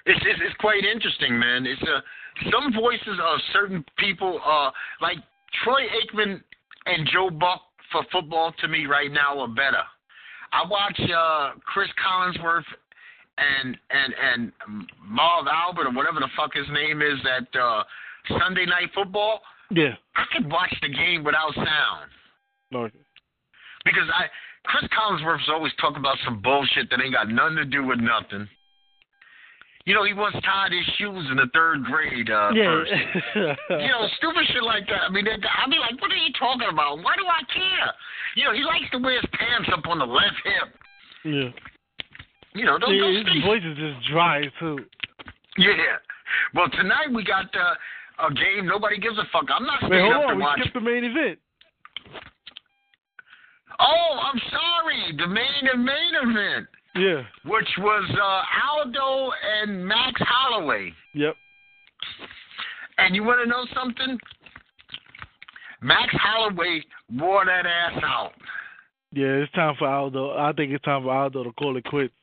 it's it's, it's quite interesting, man. It's uh, some voices of certain people, uh, like Troy Aikman and Joe Buck for football to me right now are better. I watch uh, Chris Collinsworth and and and Marv Albert or whatever the fuck his name is at uh, Sunday Night Football. yeah. I could watch the game without sound Okay. because I Chris Collinsworth's always talking about some bullshit that ain't got nothing to do with nothing. You know, he once tied his shoes in the third grade. Uh, Yeah. First. You know, stupid shit like that. I mean, I'd be like, what are you talking about? Why do I care? You know, he likes to wear his pants up on the left hip. yeah. You know, those, Yeah, those his voice is just dry too. Yeah. Well, tonight we got uh, a game nobody gives a fuck. I'm not Wait, staying hold up on. to We watch. skipped the main event. Oh, I'm sorry. The main and main event. Yeah. which was uh, Aldo and Max Holloway. Yep. And you want to know something? Max Holloway wore that ass out. Yeah, it's time for Aldo. I think it's time for Aldo to call it quits.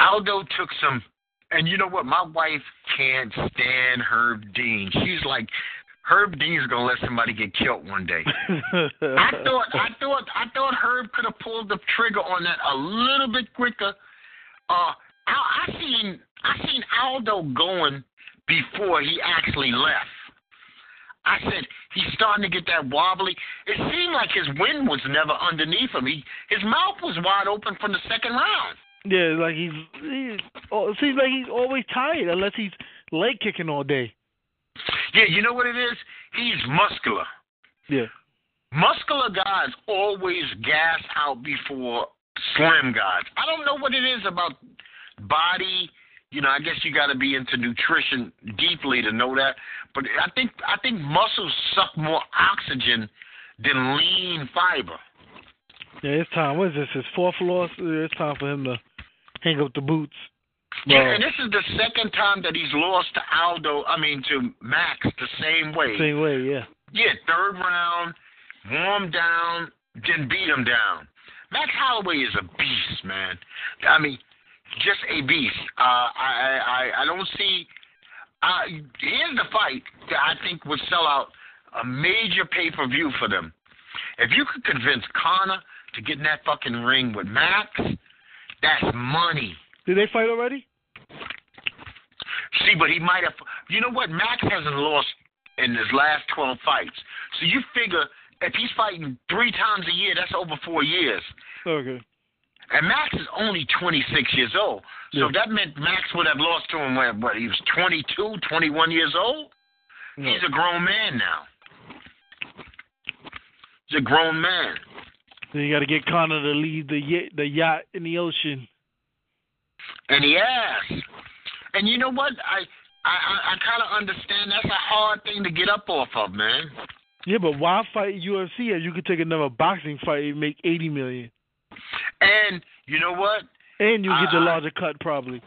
Aldo took some, and you know what? My wife can't stand Herb Dean. She's like, Herb Dean's gonna let somebody get killed one day. I thought, I thought, I thought Herb could have pulled the trigger on that a little bit quicker. Uh, I, I seen, I seen Aldo going before he actually left. I said he's starting to get that wobbly. It seemed like his wind was never underneath him. He, his mouth was wide open from the second round. Yeah, like he's, he's oh, it seems like he's always tired unless he's leg kicking all day. Yeah, you know what it is? He's muscular. Yeah. Muscular guys always gas out before slim guys. I don't know what it is about body. You know, I guess you got to be into nutrition deeply to know that. But I think I think muscles suck more oxygen than lean fiber. Yeah, it's time. What is this? His fourth loss? It's time for him to hang up the boots. Yeah, Well, and this is the second time that he's lost to Aldo. I mean, to Max the same way. same way, yeah. Yeah, third round, warm down, then beat him down. Max Holloway is a beast, man. I mean, just a beast. Uh, I, I I don't see. Uh, here's the fight that I think would sell out a major pay per view for them. If you could convince Conor to get in that fucking ring with Max, that's money. Did they fight already? See, but he might have. You know what? Max hasn't lost in his last 12 fights. So you figure if he's fighting three times a year, that's over four years. Okay. And Max is only 26 years old. So Yeah. that meant Max would have lost to him when what, he was 22, 21 years old? No. He's a grown man now. He's a grown man. Then you got to get Conor to leave the the yacht in the ocean. And he asked. And you know what? I I, I, I kind of understand that's a hard thing to get up off of, man. Yeah, but why fight UFC? If you could take another boxing fight and make eighty million, And you know what? and you get the larger cut probably.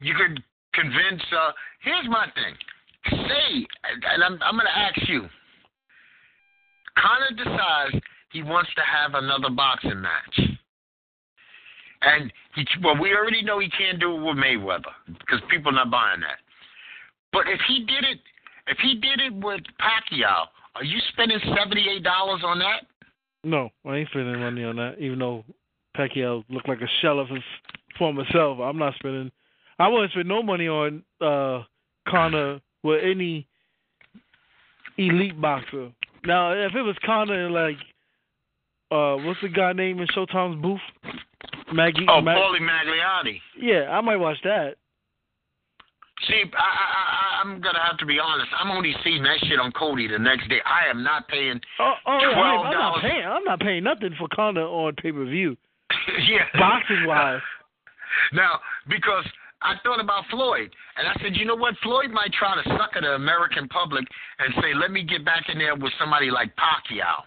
you could convince. Uh, here's my thing. Say, and I'm, I'm going to ask you. Conor decides he wants to have another boxing match, and he well, we already know he can't do it with Mayweather because people are not buying that. But if he did it, if he did it with Pacquiao, are you spending seventy eight dollars on that? No, I ain't spending money on that. Even though Pacquiao looked like a shell of his former self, I'm not spending. I wouldn't spend no money on uh with any elite boxer. Now, if it was Conor and like, uh, what's the guy name in Showtime's booth? Maggie. Oh, Mag- Paulie Magliotti. Yeah, I might watch that. See, I, I, I, I'm gonna have to be honest. I'm only seeing that shit on Cody the next day. I am not paying. Oh, oh yeah, I I'm not paying. I'm not paying nothing for Conor on pay per view. yeah. Boxing wise. Now, because I thought about Floyd, and I said, you know what? Floyd might try to sucker the American public and say, let me get back in there with somebody like Pacquiao.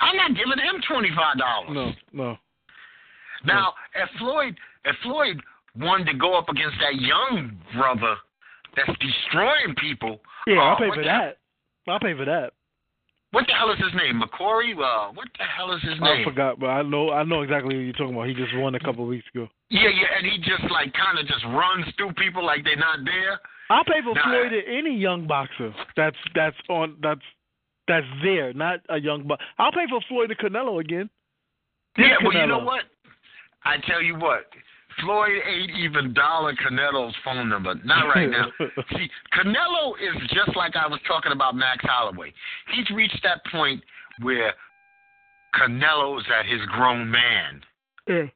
I'm not giving him twenty five dollars. No, no. Now, if Floyd, if Floyd wanted to go up against that young brother that's destroying people, Yeah, uh, I'll pay for that. I'll pay for that. What the hell is his name? McCory? Uh, what the hell is his name? I forgot, but I know I know exactly what you're talking about. He just won a couple of weeks ago. Yeah, yeah, and he just like kind of just runs through people like they're not there. I'll pay for Nah. Floyd to any young boxer that's that's on that's that's there, not a young boxer. I'll pay for Floyd to Canelo again. This yeah, well, you know what? I tell you what, Floyd ain't even dollar Canelo's phone number. Not right now. See, Canelo is just like I was talking about Max Holloway. He's reached that point where Canelo's at his grown man. Yeah.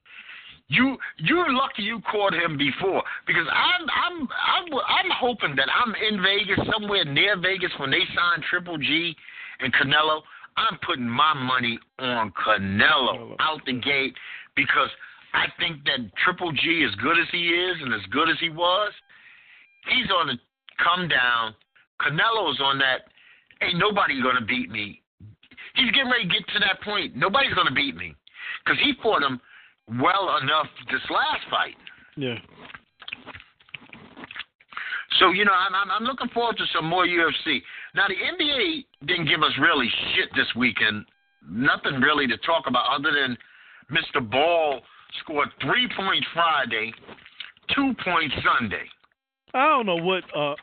You you're lucky you caught him before because I'm I'm I'm I'm hoping that I'm in Vegas somewhere near Vegas when they sign Triple G and Canelo. I'm putting my money on Canelo out the gate because I think that Triple G, as good as he is and as good as he was, he's on the come down. Canelo's on that. Ain't nobody gonna beat me. He's getting ready to get to that point. Nobody's gonna beat me because he fought him well enough this last fight. Yeah. So you know, I'm I'm, I'm looking forward to some more UFC. Now the NBA didn't give us really shit this weekend. Nothing really to talk about other than Mr. Ball scored three points Friday, two points Sunday. I don't know what uh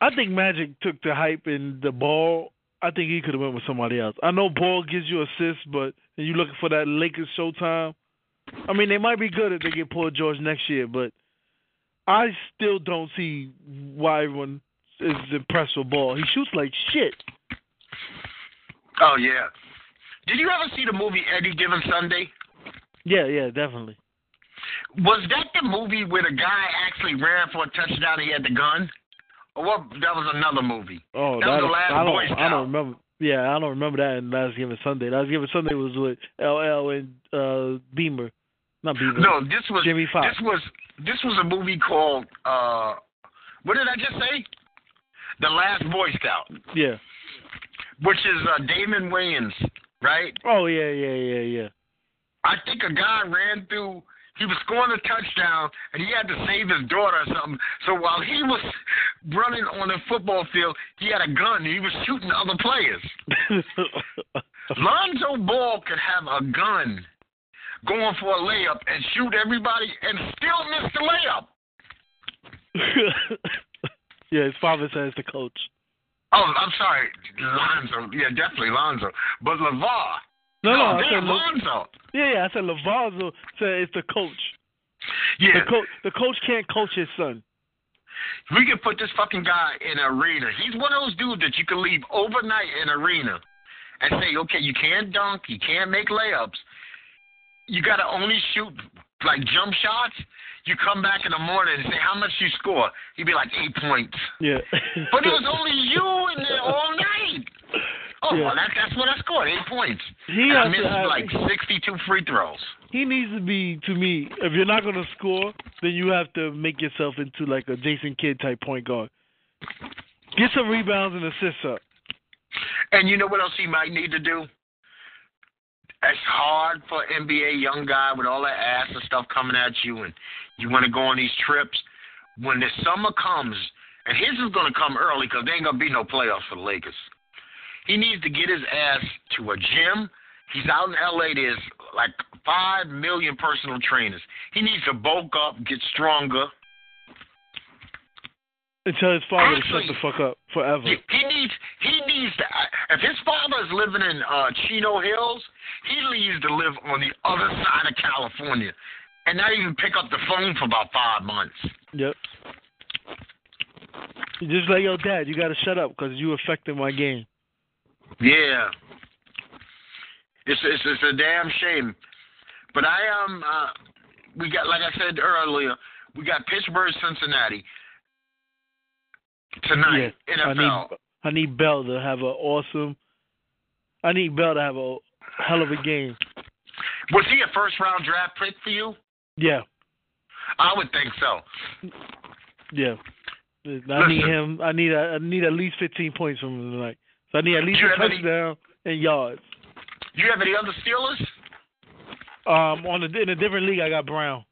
I think Magic took the hype in the ball. I think he could have went with somebody else. I know Ball gives you assists, but and you looking for that Lakers showtime. I mean, they might be good if they get Paul George next year, but I still don't see why everyone is impressed with Ball. He shoots like shit. Oh yeah. Did you ever see the movie Any Given Sunday? Yeah, yeah, definitely. Was that the movie where the guy actually ran for a touchdown? He had the gun, or what? That was another movie. Oh, That was the last I Boy don't, I Scout. don't remember. Yeah, I don't remember that in Last Given Sunday. Last Given Sunday was with LL and uh Beamer, not Beamer. No, this was Jamie Foxx. This was this was a movie called uh, what did I just say? The Last Boy Scout, Yeah. which is uh, Damon Wayans, right? Oh yeah, yeah, yeah, yeah. I think a guy ran through. He was scoring a touchdown, and he had to save his daughter or something. So while he was running on the football field, he had a gun. And he was shooting other players. Lonzo Ball could have a gun going for a layup and shoot everybody and still miss the layup. yeah, his father says the coach. Oh, I'm sorry, Lonzo. Yeah, definitely Lonzo. But LeVar. No, no, oh, I damn, said Lonzo. yeah, yeah. I said Lavarzo said it's the coach. Yeah, The coach, the coach can't coach his son. we can put this fucking guy in an arena. He's one of those dudes that you can leave overnight in an arena and say, okay, you can't dunk, you can't make layups. You got to only shoot like jump shots. You come back in the morning and say, how much you score? He'd be like, eight points. Yeah. But it was only you in there all night. Oh, Yeah. well, that, that's what I scored, eight points. He And I to missed have- like 62 free throws. he needs to be to me. If you're not gonna score, then you have to make yourself into like a Jason Kidd type point guard. Get some rebounds and assists up. And you know what else he might need to do? It's hard for NBA young guy with all that ass and stuff coming at you, and you want to go on these trips. When the summer comes, and his is going to come early because there ain't going to be no playoffs for the Lakers. He needs to get his ass to a gym. He's out in LA. There's like five million personal trainers. He needs to bulk up, get stronger. And tell his father to Actually- shut the fuck up forever. He needs he needs to. If his father is living in uh, Chino Hills, he needs to live on the other side of California, and not even pick up the phone for about five months. Yep. You just like, yo, dad, you got to shut up because you affecting my game. Yeah, it's it's it's a damn shame. But I um uh, we got like I said earlier, we got Pittsburgh, Cincinnati tonight. I NFL. need I need Bell to have an awesome. I need Bell to have a hell of a game. Was he a first round draft pick for you? Yeah, I would think so. yeah. I need him. I need a, I need at least 15 points from him tonight. So I need at least a have any- touchdown and yards. You have any other Steelers? Um, on a, in a different league, I got Brown.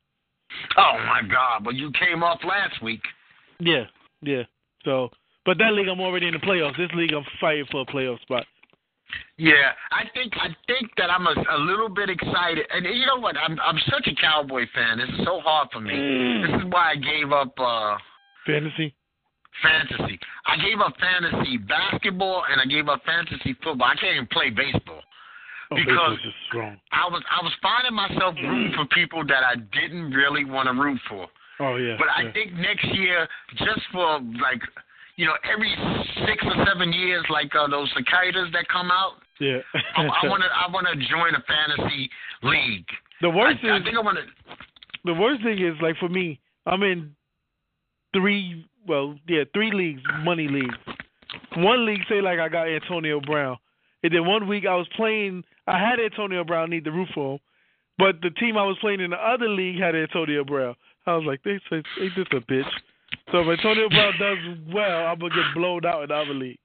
Oh my God! But you came off last week. Yeah, yeah. So, but that league, I'm already in the playoffs. This league, I'm fighting for a playoff spot. Yeah, I think I think that I'm a, a little bit excited, and you know what? I'm I'm such a Cowboy fan. This is so hard for me. This is why I gave up uh Fantasy. fantasy. I gave up fantasy basketball, and I gave up fantasy football. I can't even play baseball. Oh, Because- strong. I was I was finding myself rooting for people that I didn't really want to root for. Oh yeah. But I think next year, just for like, you know, every six or seven years, like uh, those cicadas that come out, yeah. I want to I want to join a fantasy league. the worst I, I think I want to. the worst thing is like for me, I'm in three. Well, yeah, three leagues, money leagues. One league say like I got Antonio Brown, and then one week I was playing. I had Antonio Brown, need the roof for him, but the team I was playing in the other league had Antonio Brown. I was like, they say, ain't this a bitch? So if Antonio Brown does well, I'm gonna get blown out in the other league.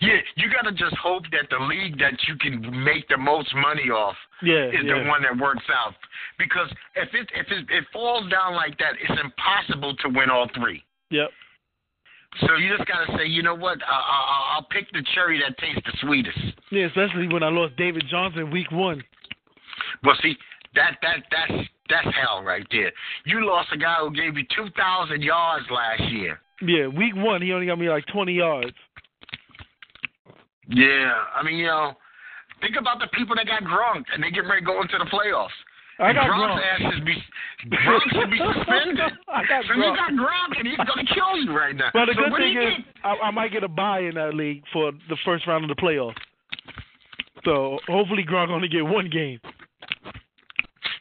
Yeah, you got to just hope that the league that you can make the most money off Yeah, is yeah. the one that works out. Because if it if it, it falls down like that, it's impossible to win all three. Yep. So you just got to say, you know what? I, I, I'll pick the cherry that tastes the sweetest. Yeah, especially when I lost David Johnson week one. Well, see, that that that's that's hell right there. You lost a guy who gave you two thousand yards last year. Yeah, week one he only got me like 20 yards. Yeah, I mean, you know, think about the people that got Gronk and they get ready to go into the playoffs. I got Gronk's Gronk. ass should be Gronk should be suspended. I got so you got Gronk and he's gonna kill you right now. Well, the so good thing is? I, I might get a buy in that league for the first round of the playoffs. So hopefully Gronk only get one game.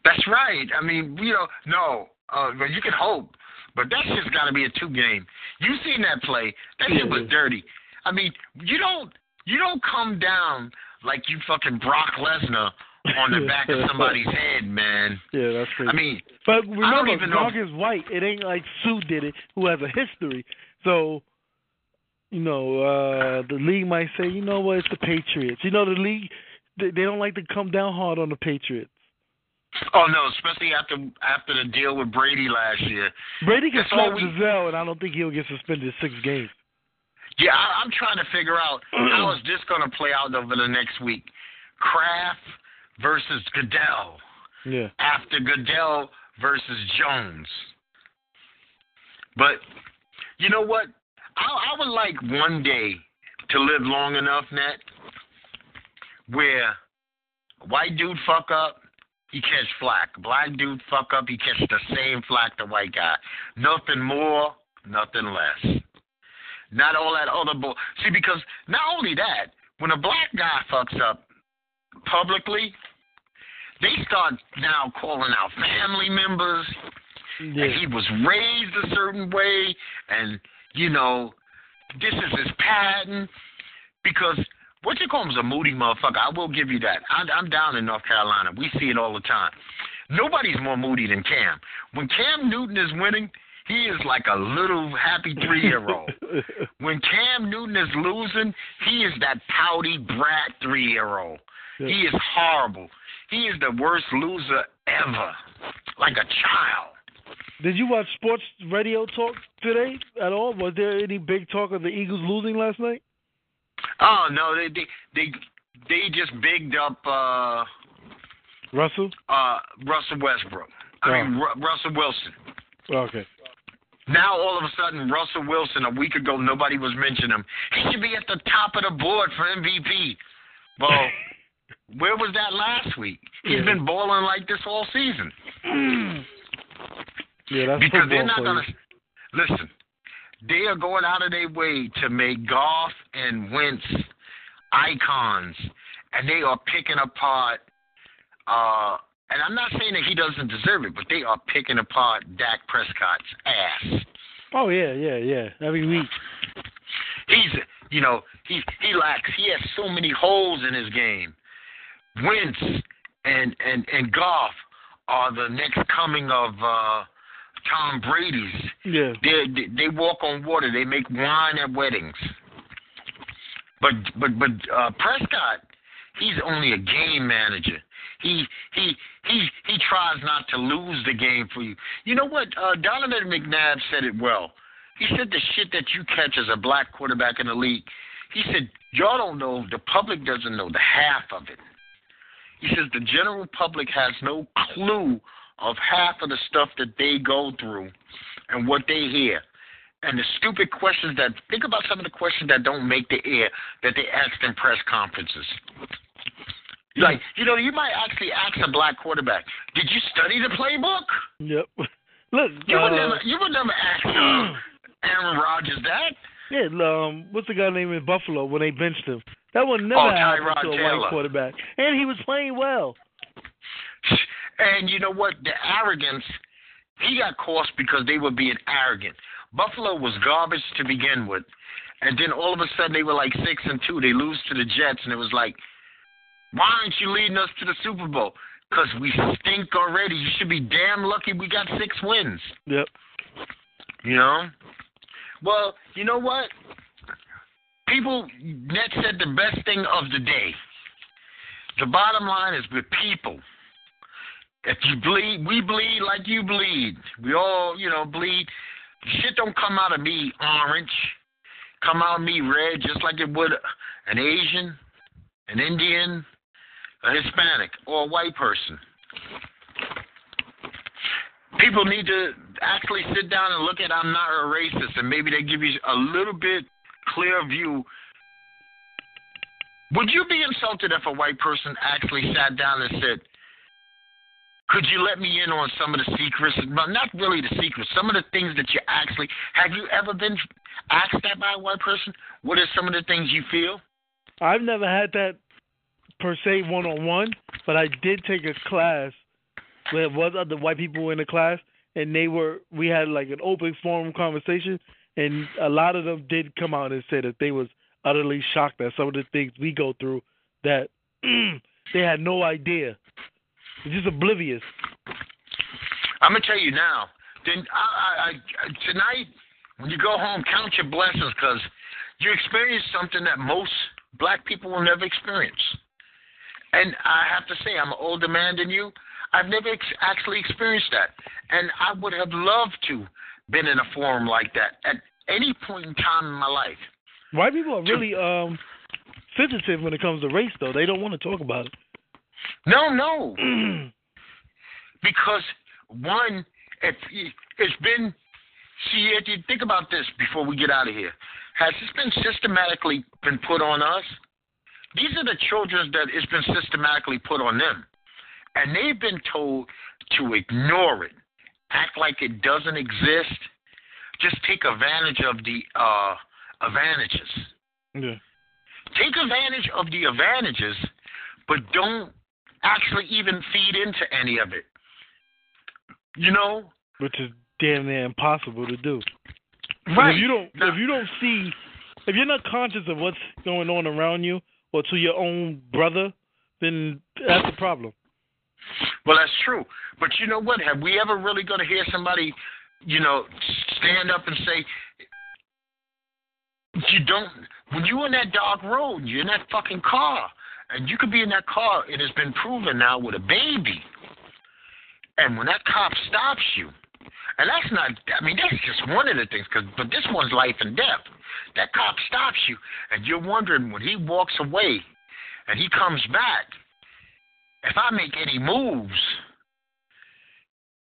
That's right. I mean, you know, no, uh, you can hope, but that shit's got to be a two game. You seen that play? That shit was dirty. I mean, you don't you don't come down like you fucking Brock Lesnar on the back of somebody's head, man. Yeah, that's crazy. I mean, but remember, even know- is white. It ain't like Sue did it, who has a history. So, you know, uh the league might say, you know what, it's the Patriots. You know, the league they, they don't like to come down hard on the Patriots. Oh no, especially after after the deal with Brady last year. Brady can slap we- Gisele, and I don't think he'll get suspended six games. Yeah, I, I'm trying to figure out how is this going to play out over the next week. Kraft versus Goodell. Yeah. after Goodell versus Jones. But you know what? I, I would like one day to live long enough, Nat, where white dude fuck up, he catch flack. Black dude fuck up, he catch the same flack the white guy. Nothing more, nothing less. Not all that other bull. See, because not only that, when a black guy fucks up publicly, they start now calling out family members. Yeah. And he was raised a certain way, and you know, this is his pattern. Because what you call him is a moody motherfucker. I will give you that. I'm, I'm down in North Carolina. We see it all the time. Nobody's more moody than Cam. When Cam Newton is winning, he is like a little happy three year old. when Cam Newton is losing, he is that pouty brat three year old. Yeah. He is horrible. He is the worst loser ever. Like a child. Did you watch sports radio talk today at all? Was there any big talk of the Eagles losing last night? Oh no, they they they, they just bigged up uh Russell? uh Russell Westbrook. I mean Oh. Ru- Russell Wilson. Okay. Now all of a sudden, Russell Wilson, a week ago, nobody was mentioning him. He should be at the top of the board for MVP. Well, where was that last week? He's Yeah. been balling like this all season. Yeah, that's because they're not gonna listen. They are going out of their way to make Goff and Wentz icons, and they are picking apart. Uh, and I'm not saying that he doesn't deserve it, but they are picking apart Dak Prescott's ass. Oh yeah, yeah, yeah. Every week. He's, you know, he he lacks. He has so many holes in his game. Wentz and and and Goff are the next coming of uh, Tom Brady's. Yeah. They, they they walk on water. They make wine at weddings. But but but uh, Prescott, he's only a game manager. He he he he tries not to lose the game for you. You know what? Uh, Donovan McNabb said it well. He said the shit that you catch as a black quarterback in the league. He said y'all don't know. The public doesn't know the half of it. He says the general public has no clue of half of the stuff that they go through and what they hear. And the stupid questions that think about some of the questions that don't make the air that they ask in press conferences. Like, you know, you might actually ask a black quarterback, Did you study the playbook? Yep. Look, You would uh, never you would never ask uh, Aaron Rodgers that. yeah, um, what's the guy named in Buffalo when they benched him? That would never Oh, happen to a Taylor. white quarterback, and he was playing well. And you know what? The arrogance, he got cost because they were being arrogant. Buffalo was garbage to begin with. And then all of a sudden they were like six and two. They lose to the Jets, and it was like, why aren't you leading us to the Super Bowl? Because we stink already. You should be damn lucky we got six wins. Yep. You know? Well, you know what? People, Net said the best thing of the day. The bottom line is with people. If you bleed, we bleed like you bleed. We all, you know, bleed. Shit don't come out of me orange. Come out of me red just like it would an Asian, an Indian, a Hispanic, or a white person. People need to actually sit down and look at I'm not a racist and maybe they give you a little bit clear view. Would you be insulted if a white person actually sat down and said, could you let me in on some of the secrets? Well, not really the secrets. Some of the things that you actually have you ever been asked that by a white person? What are some of the things you feel? I've never had that per se one on one, but I did take a class where it was other white people in the class, and they were we had like an open forum conversation, and a lot of them did come out and say that they was utterly shocked at some of the things we go through that they had no idea, They're just oblivious. I'm gonna tell you now. Then I, I, I, tonight, when you go home, count your blessings because you experience something that most black people will never experience. And I have to say, I'm an older man than you. I've never ex- actually experienced that, and I would have loved to been in a forum like that at any point in time in my life. White people are really um sensitive when it comes to race, though. They don't want to talk about it. No, no, because one, if it's been, see, if you think about this before we get out of here, has this been systematically been put on us? These are the children that it's been systematically put on them, and they've been told to ignore it, act like it doesn't exist, just take advantage of the uh, advantages. yeah. Take advantage of the advantages, but don't actually even feed into any of it. You know, which is damn near impossible to do. right? If you don't, Now- if you don't see, if you're not conscious of what's going on around you or to your own brother, then that's a problem. Well, that's true. But you know what? Have we ever really going to hear somebody, you know, stand up and say, you don't, when you're in that dark road, you're in that fucking car, and you could be in that car, it has been proven now with a baby. And when that cop stops you, and that's not, I mean, that's just one of the things, cause, but this one's life and death. That cop stops you, and you're wondering when he walks away and he comes back, if I make any moves,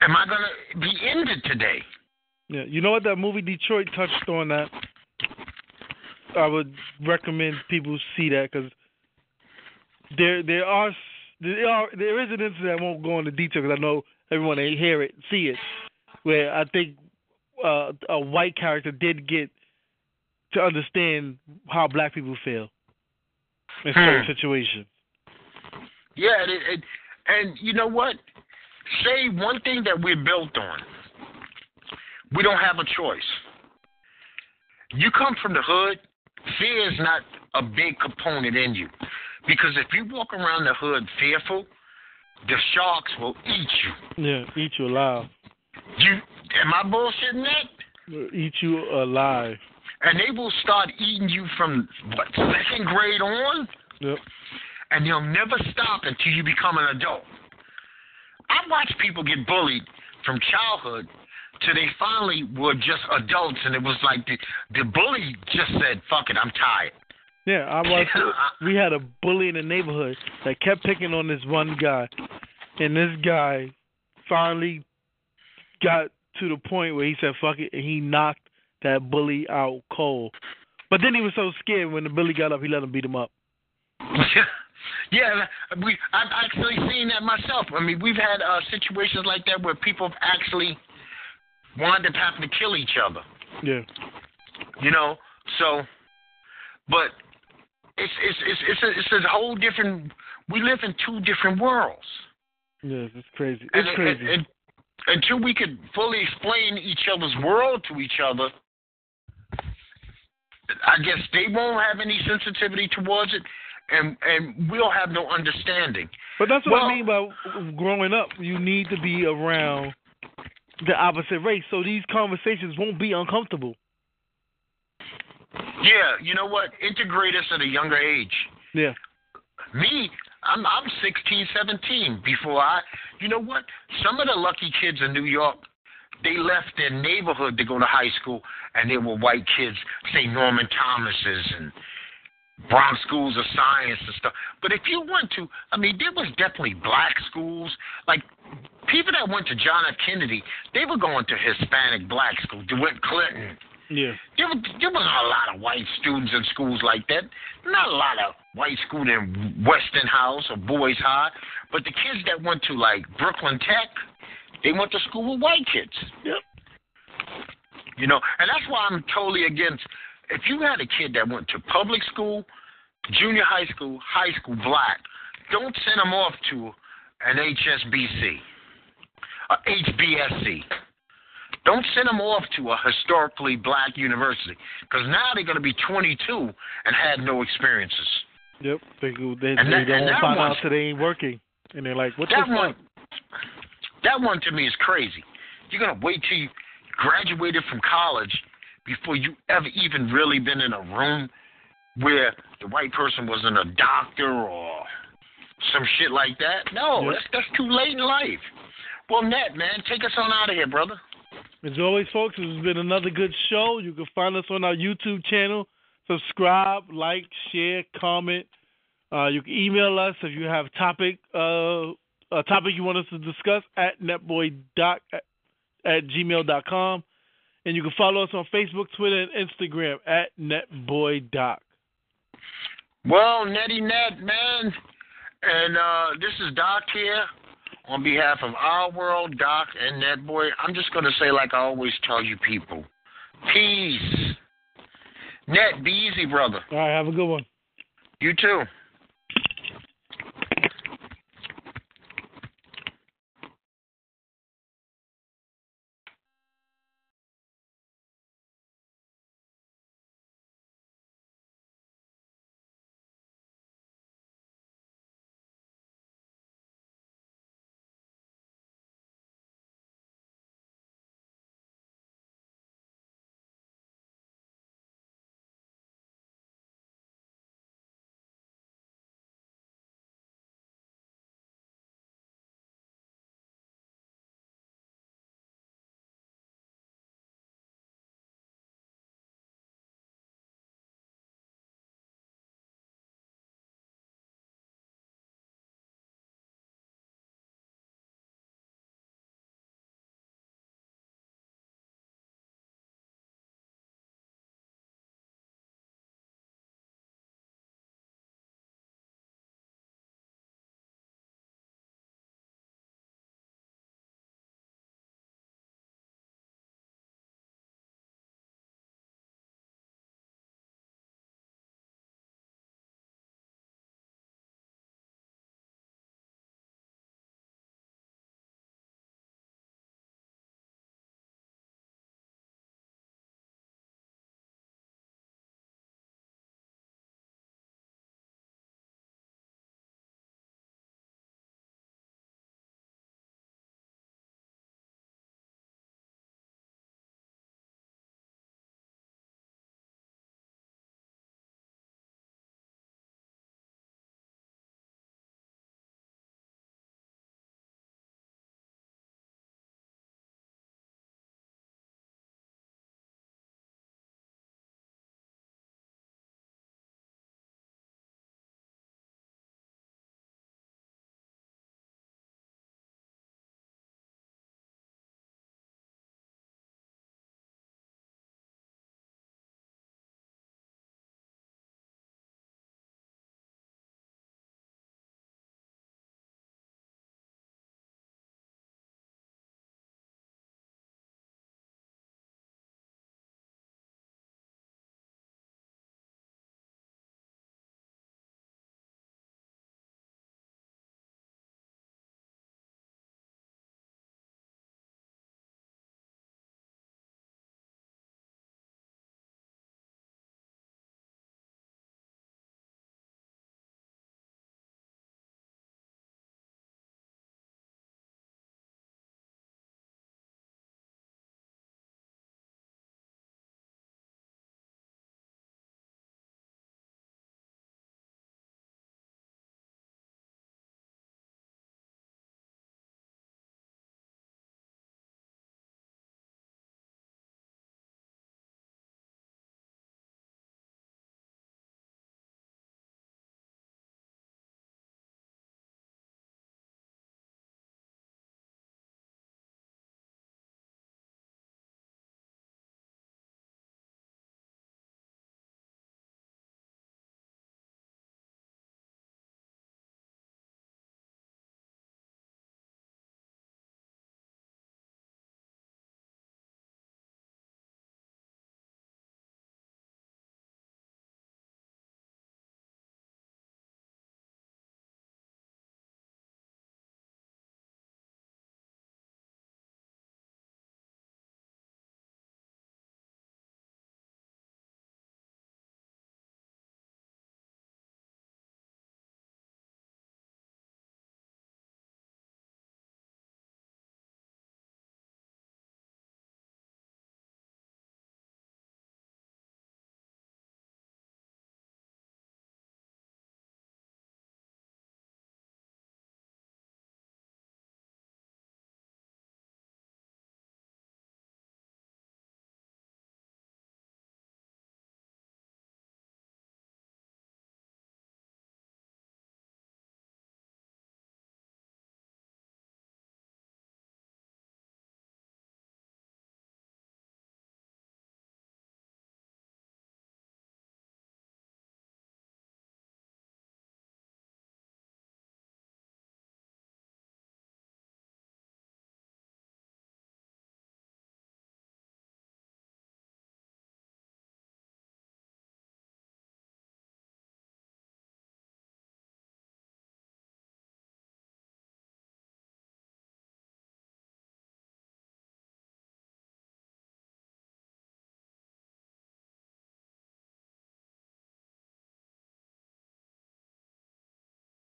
am I going to be ended today? Yeah, you know what? That movie Detroit touched on that. I would recommend people see that because there there are there are there is an incident. I won't go into detail because I know everyone they hear it, see it, where I think uh, a white character did get to understand how black people feel in certain Hmm. situations. Yeah, and, it, it, and you know what? Say one thing that we're built on. We don't have a choice. You come from the hood, fear is not a big component in you. Because if you walk around the hood fearful, the sharks will eat you. Yeah, eat you alive. You am I bullshitting that? Eat you alive. And they will start eating you from what second grade on? Yep. and they'll never stop until you become an adult. I watched people get bullied from childhood till they finally were just adults, and it was like the the bully just said, "Fuck it, I'm tired." Yeah, I was. we had a bully in the neighborhood that kept picking on this one guy, and this guy finally got to the point where he said "fuck it" and he knocked that bully out cold. But then he was so scared when the bully got up, he let him beat him up. yeah, we I've actually seen that myself. I mean, we've had uh, situations like that where people have actually wound up having to kill each other. Yeah. You know, so, but it's it's it's it's a, it's a whole different. We live in two different worlds. Yes, it's crazy. It's And- and- crazy. and- until we could fully explain each other's world to each other, I guess they won't have any sensitivity towards it, and and we'll have no understanding. But that's what Well- I mean by growing up. You need to be around the opposite race, so these conversations won't be uncomfortable. Yeah, you know what? Integrate us at a younger age. Yeah. Me, I'm I'm 16, 17. Before I, you know what? Some of the lucky kids in New York, they left their neighborhood to go to high school, and they were white kids, say Norman Thomas's and Bronx schools of science and stuff. But if you went to, I mean, there was definitely black schools. Like people that went to John F. Kennedy, they were going to Hispanic black schools. DeWitt Clinton. Yeah. There, there wasn't a lot of white students in schools like that. Not a lot of white students in Westinghouse or Boys High. But the kids that went to like Brooklyn Tech, they went to school with white kids. Yep. You know, and that's why I'm totally against. If you had a kid that went to public school, junior high school, high school black, don't send them off to an HSBC, a HBSC. Don't send them off to a historically black university because now they're going to be 22 and had no experiences. Yep. They they, And they that- don't and that find out till they ain't working, and they're like, "What That one, fuck?" that one to me is crazy. You're going to wait till you graduated from college before you ever even really been in a room where the white person wasn't a doctor or some shit like that. No, Yep. that's that's too late in life. Well, Net, man, take us on out of here, brother. As always, folks, this has been another good show. You can find us on our YouTube channel. Subscribe, like, share, comment. Uh, you can email us if you have topic uh, a topic you want us to discuss at netboydoc at, at gmail.com. And you can follow us on Facebook, Twitter, and Instagram at netboy netboydoc. Well, Netty Net, man, and uh, this is Doc here on behalf of Our World, Doc, and Netboy. I'm just going to say, like I always tell you people, peace. Net, be easy, brother. All right, have a good one. You too.